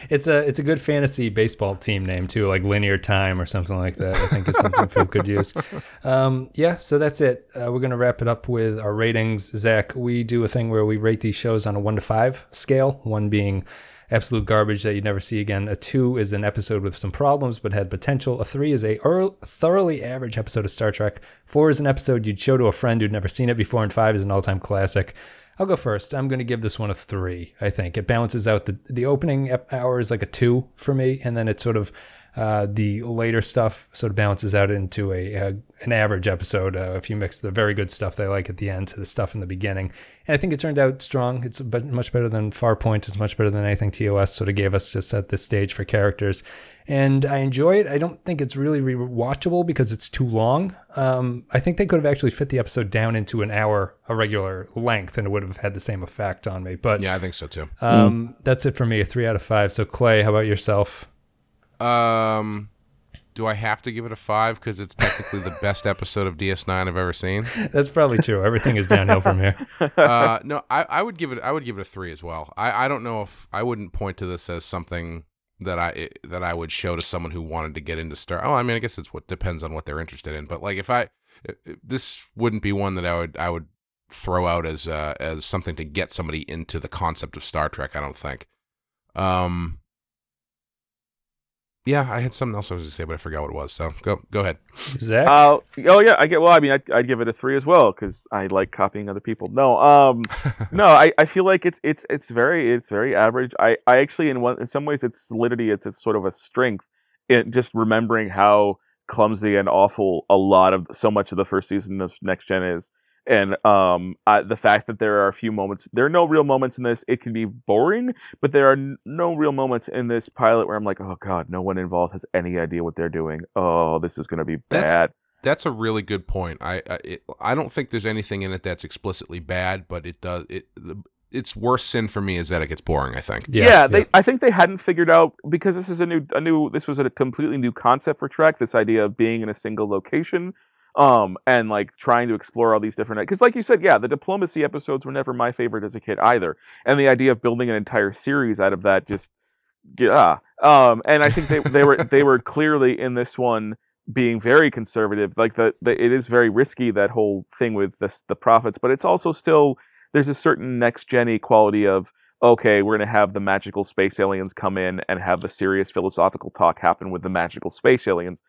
It's a it's a good fantasy baseball team name too, like Linear Time or something like that. I think is something people could use. Um, yeah, so that's it. Uh, we're gonna wrap it up with our ratings. Zack, we do a thing where we rate these shows on a one to five scale. One being absolute garbage that you'd never see again. A two is an episode with some problems but had potential. A three is a thoroughly average episode of Star Trek. Four is an episode you'd show to a friend who'd never seen it before, and five is an all time classic. I'll go first. I'm going to give this one a three. I think it balances out the the opening hour is like a two for me, and then it sort of uh, the later stuff sort of balances out into a, a an average episode. Uh, if you mix the very good stuff they like at the end to the stuff in the beginning, and I think it turned out strong. It's much better than Farpoint. It's much better than anything TOS sort of gave us just at this stage for characters. And I enjoy it. I don't think it's really rewatchable because it's too long. Um, I think they could have actually fit the episode down into an hour, a regular length, and it would have had the same effect on me. But yeah, I think so too. um, that's it for me. A three out of five. So Clay, how about yourself? Um, do I have to give it a five because it's technically the best episode of DS9 I've ever seen? That's probably true. Everything is downhill from here. Uh, no, I, I would give it. I would give it a three as well. I, I don't know if I wouldn't point to this as something that I that I would show to someone who wanted to get into Star. Oh, I mean, I guess it's what depends on what they're interested in. But like, if I this wouldn't be one that I would I would throw out as uh, as something to get somebody into the concept of Star Trek. I don't think. Um. Yeah, I had something else I was going to say, but I forgot what it was. So go go ahead. Zack, Uh, oh yeah, I get. Well, I mean, I'd, I'd give it a three as well because I like copying other people. No, um, no, I, I feel like it's it's it's very it's very average. I, I actually in one in some ways its solidity it's it's sort of a strength. It just remembering how clumsy and awful a lot of so much of the first season of Next Gen is, and um, I, the fact that there are a few moments. There are no real moments in this. It can be boring, but there are n- no real moments in this pilot where I'm like, oh god, no one involved has any idea what they're doing. Oh, this is gonna be That's- bad. That's a really good point. I I, it, I don't think there's anything in it that's explicitly bad, but it does it. The, its worst sin for me is that it gets boring. I think. Yeah, they. I think they hadn't figured out because this is a new, a new. This was a completely new concept for Trek. This idea of being in a single location, um, and like trying to explore all these different. Because, like you said, yeah, the diplomacy episodes were never my favorite as a kid either, and the idea of building an entire series out of that just, yeah. Um, and I think they they were they were clearly in this one being very conservative. Like the, the it is very risky that whole thing with this the prophets, but it's also still there's a certain next gen quality of okay, we're going to have the magical space aliens come in and have the serious philosophical talk happen with the magical space aliens.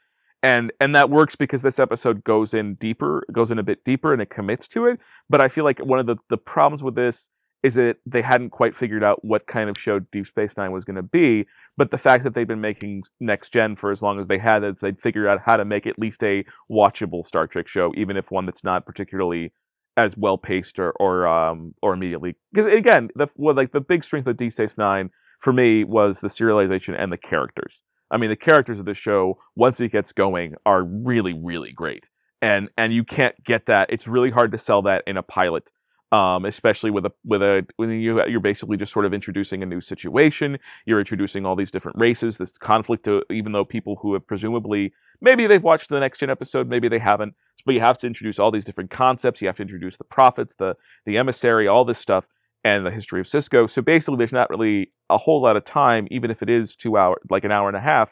And and that works because this episode goes in deeper, goes in a bit deeper and it commits to it. But I feel like one of the, the problems with this is that they hadn't quite figured out what kind of show Deep Space Nine was going to be. But the fact that they've been making next gen for as long as they had, is they'd figured out how to make at least a watchable Star Trek show, even if one that's not particularly as well paced or or um or immediately because again the well, like the big strength of deep Space Nine for me was the serialization and the characters. I mean the characters of the show once it gets going are really really great and and you can't get that. It's really hard to sell that in a pilot. Um, especially with a with a when you you're basically just sort of introducing a new situation. You're introducing all these different races, this conflict. To, even though people who have presumably maybe they've watched the next gen episode, maybe they haven't, but you have to introduce all these different concepts. You have to introduce the prophets, the the emissary, all this stuff, and the history of Sisko. So basically, there's not really a whole lot of time, even if it is two hour, like an hour and a half.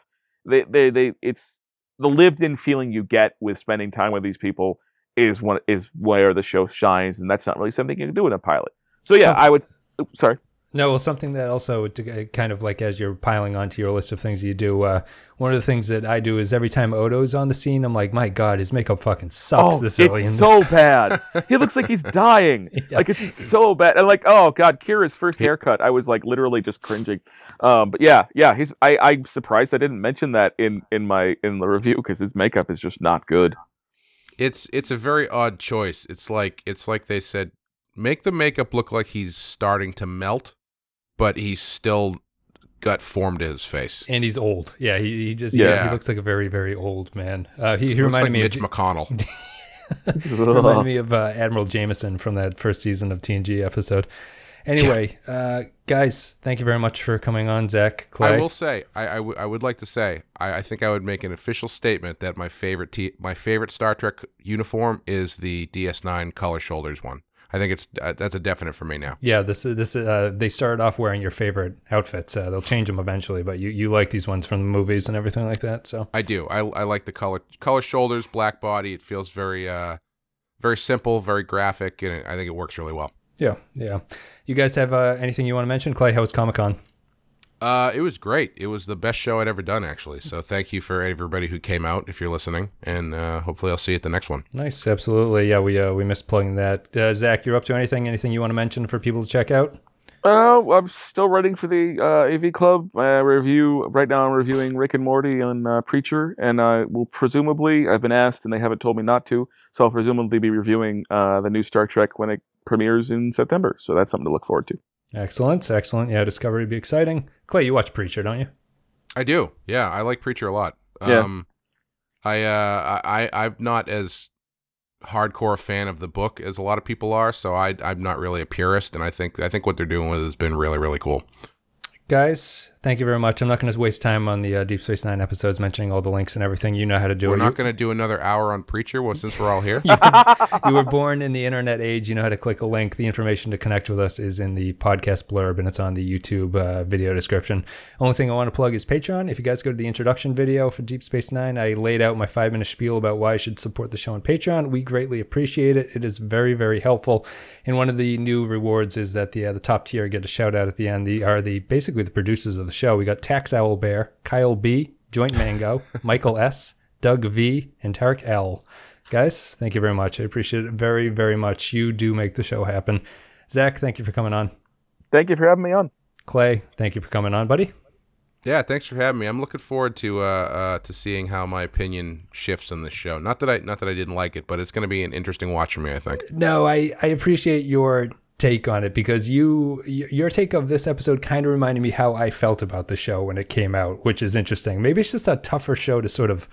They they they it's the lived in feeling you get with spending time with these people is one is where the show shines, and that's not really something you can do in a pilot. So yeah, I would. oops, sorry. No, well, something that also to, uh, kind of like as you're piling onto your list of things you do. Uh, one of the things that I do is every time Odo's on the scene, I'm like, my God, his makeup fucking sucks Oh, this it's early. in- so bad. he looks like he's dying. Yeah. Like it's so bad. And like, oh god, Kira's first haircut, I was like literally just cringing. Um, but yeah, yeah, he's. I, I'm surprised I didn't mention that in in my in the review because his makeup is just not good. It's it's a very odd choice. It's like it's like they said, make the makeup look like he's starting to melt, but he's still got form to his face. and he's old. Yeah, he, he just Yeah. yeah. he looks like a very very old man. Uh, he, he He looks reminded like me Mitch of McConnell. Reminded me of uh, Admiral Jameson from that first season of TNG episode. Anyway, uh, guys, thank you very much for coming on, Zack, Clay. I will say, I, I, w- I would like to say, I, I think I would make an official statement that my favorite t- my favorite Star Trek uniform is the DS9 color shoulders one. I think it's uh, that's a definite for me now. yeah, this this uh, they started off wearing your favorite outfits. Uh, they'll change them eventually, but you, you like these ones from the movies and everything like that. So I do. I, I like the color color shoulders, black body. It feels very uh very simple, very graphic, and I think it works really well. yeah, yeah. You guys have uh, anything you want to mention, Clay? How was Comic Con? Uh, it was great. It was the best show I'd ever done, actually. So thank you for everybody who came out. If you're listening, and uh, hopefully I'll see you at the next one. Nice, absolutely. Yeah, we uh, we missed plugging that. Uh, Zack, you're up to anything? Anything you want to mention for people to check out? Oh, I'm still writing for the uh, AV Club uh, review. Right now, I'm reviewing Rick and Morty on uh, Preacher, and I will presumably, I've been asked and they haven't told me not to, so I'll presumably be reviewing uh, the new Star Trek when it premieres in September. So that's something to look forward to. Excellent, excellent. Yeah, Discovery would be exciting. Clay, you watch Preacher, don't you? I do. Yeah, I like Preacher a lot. Yeah. Um, I uh, I I'm not as hardcore a fan of the book as a lot of people are, so I I'm not really a purist, and I think I think what they're doing with it has been really really cool. Guys, thank you very much. I'm not going to waste time on the uh, Deep Space Nine episodes mentioning all the links and everything. You know how to do it. We're not going to do another hour on Preacher, well, since we're all here. you were born in the internet age. You know how to click a link. The information to connect with us is in the podcast blurb and it's on the YouTube uh, video description. Only thing I want to plug is Patreon. If you guys go to the introduction video for Deep Space Nine, I laid out my five minute spiel about why I should support the show on Patreon. We greatly appreciate it. It is very, very helpful. And one of the new rewards is that the uh, the top tier get a shout out at the end. The are the basically the producers of the show. We got Tax Owl Bear, Kyle B, Joint Mango, Michael S, Doug V, and Tarek L. Guys, thank you very much. I appreciate it very, very much. You do make the show happen. Zack, thank you for coming on. Thank you for having me on. Clay, thank you for coming on, buddy. Yeah, thanks for having me. I'm looking forward to uh, uh, to seeing how my opinion shifts on this show. Not that I not that I didn't like it, but it's going to be an interesting watch for me. I think. No, I, I appreciate your take on it because you your take of this episode kind of reminded me how I felt about the show when it came out, which is interesting. Maybe it's just a tougher show to sort of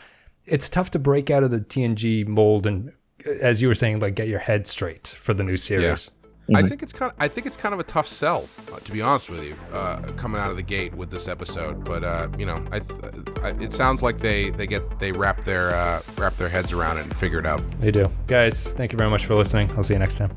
it's tough to break out of the TNG mold and as you were saying like get your head straight for the new series. I think it's kind. Of, I think it's kind of a tough sell, uh, to be honest with you, uh, coming out of the gate with this episode. But uh, you know, I, th- I, it sounds like they they get they wrap their uh, wrap their heads around it and figure it out. They do. Guys, thank you very much for listening. I'll see you next time.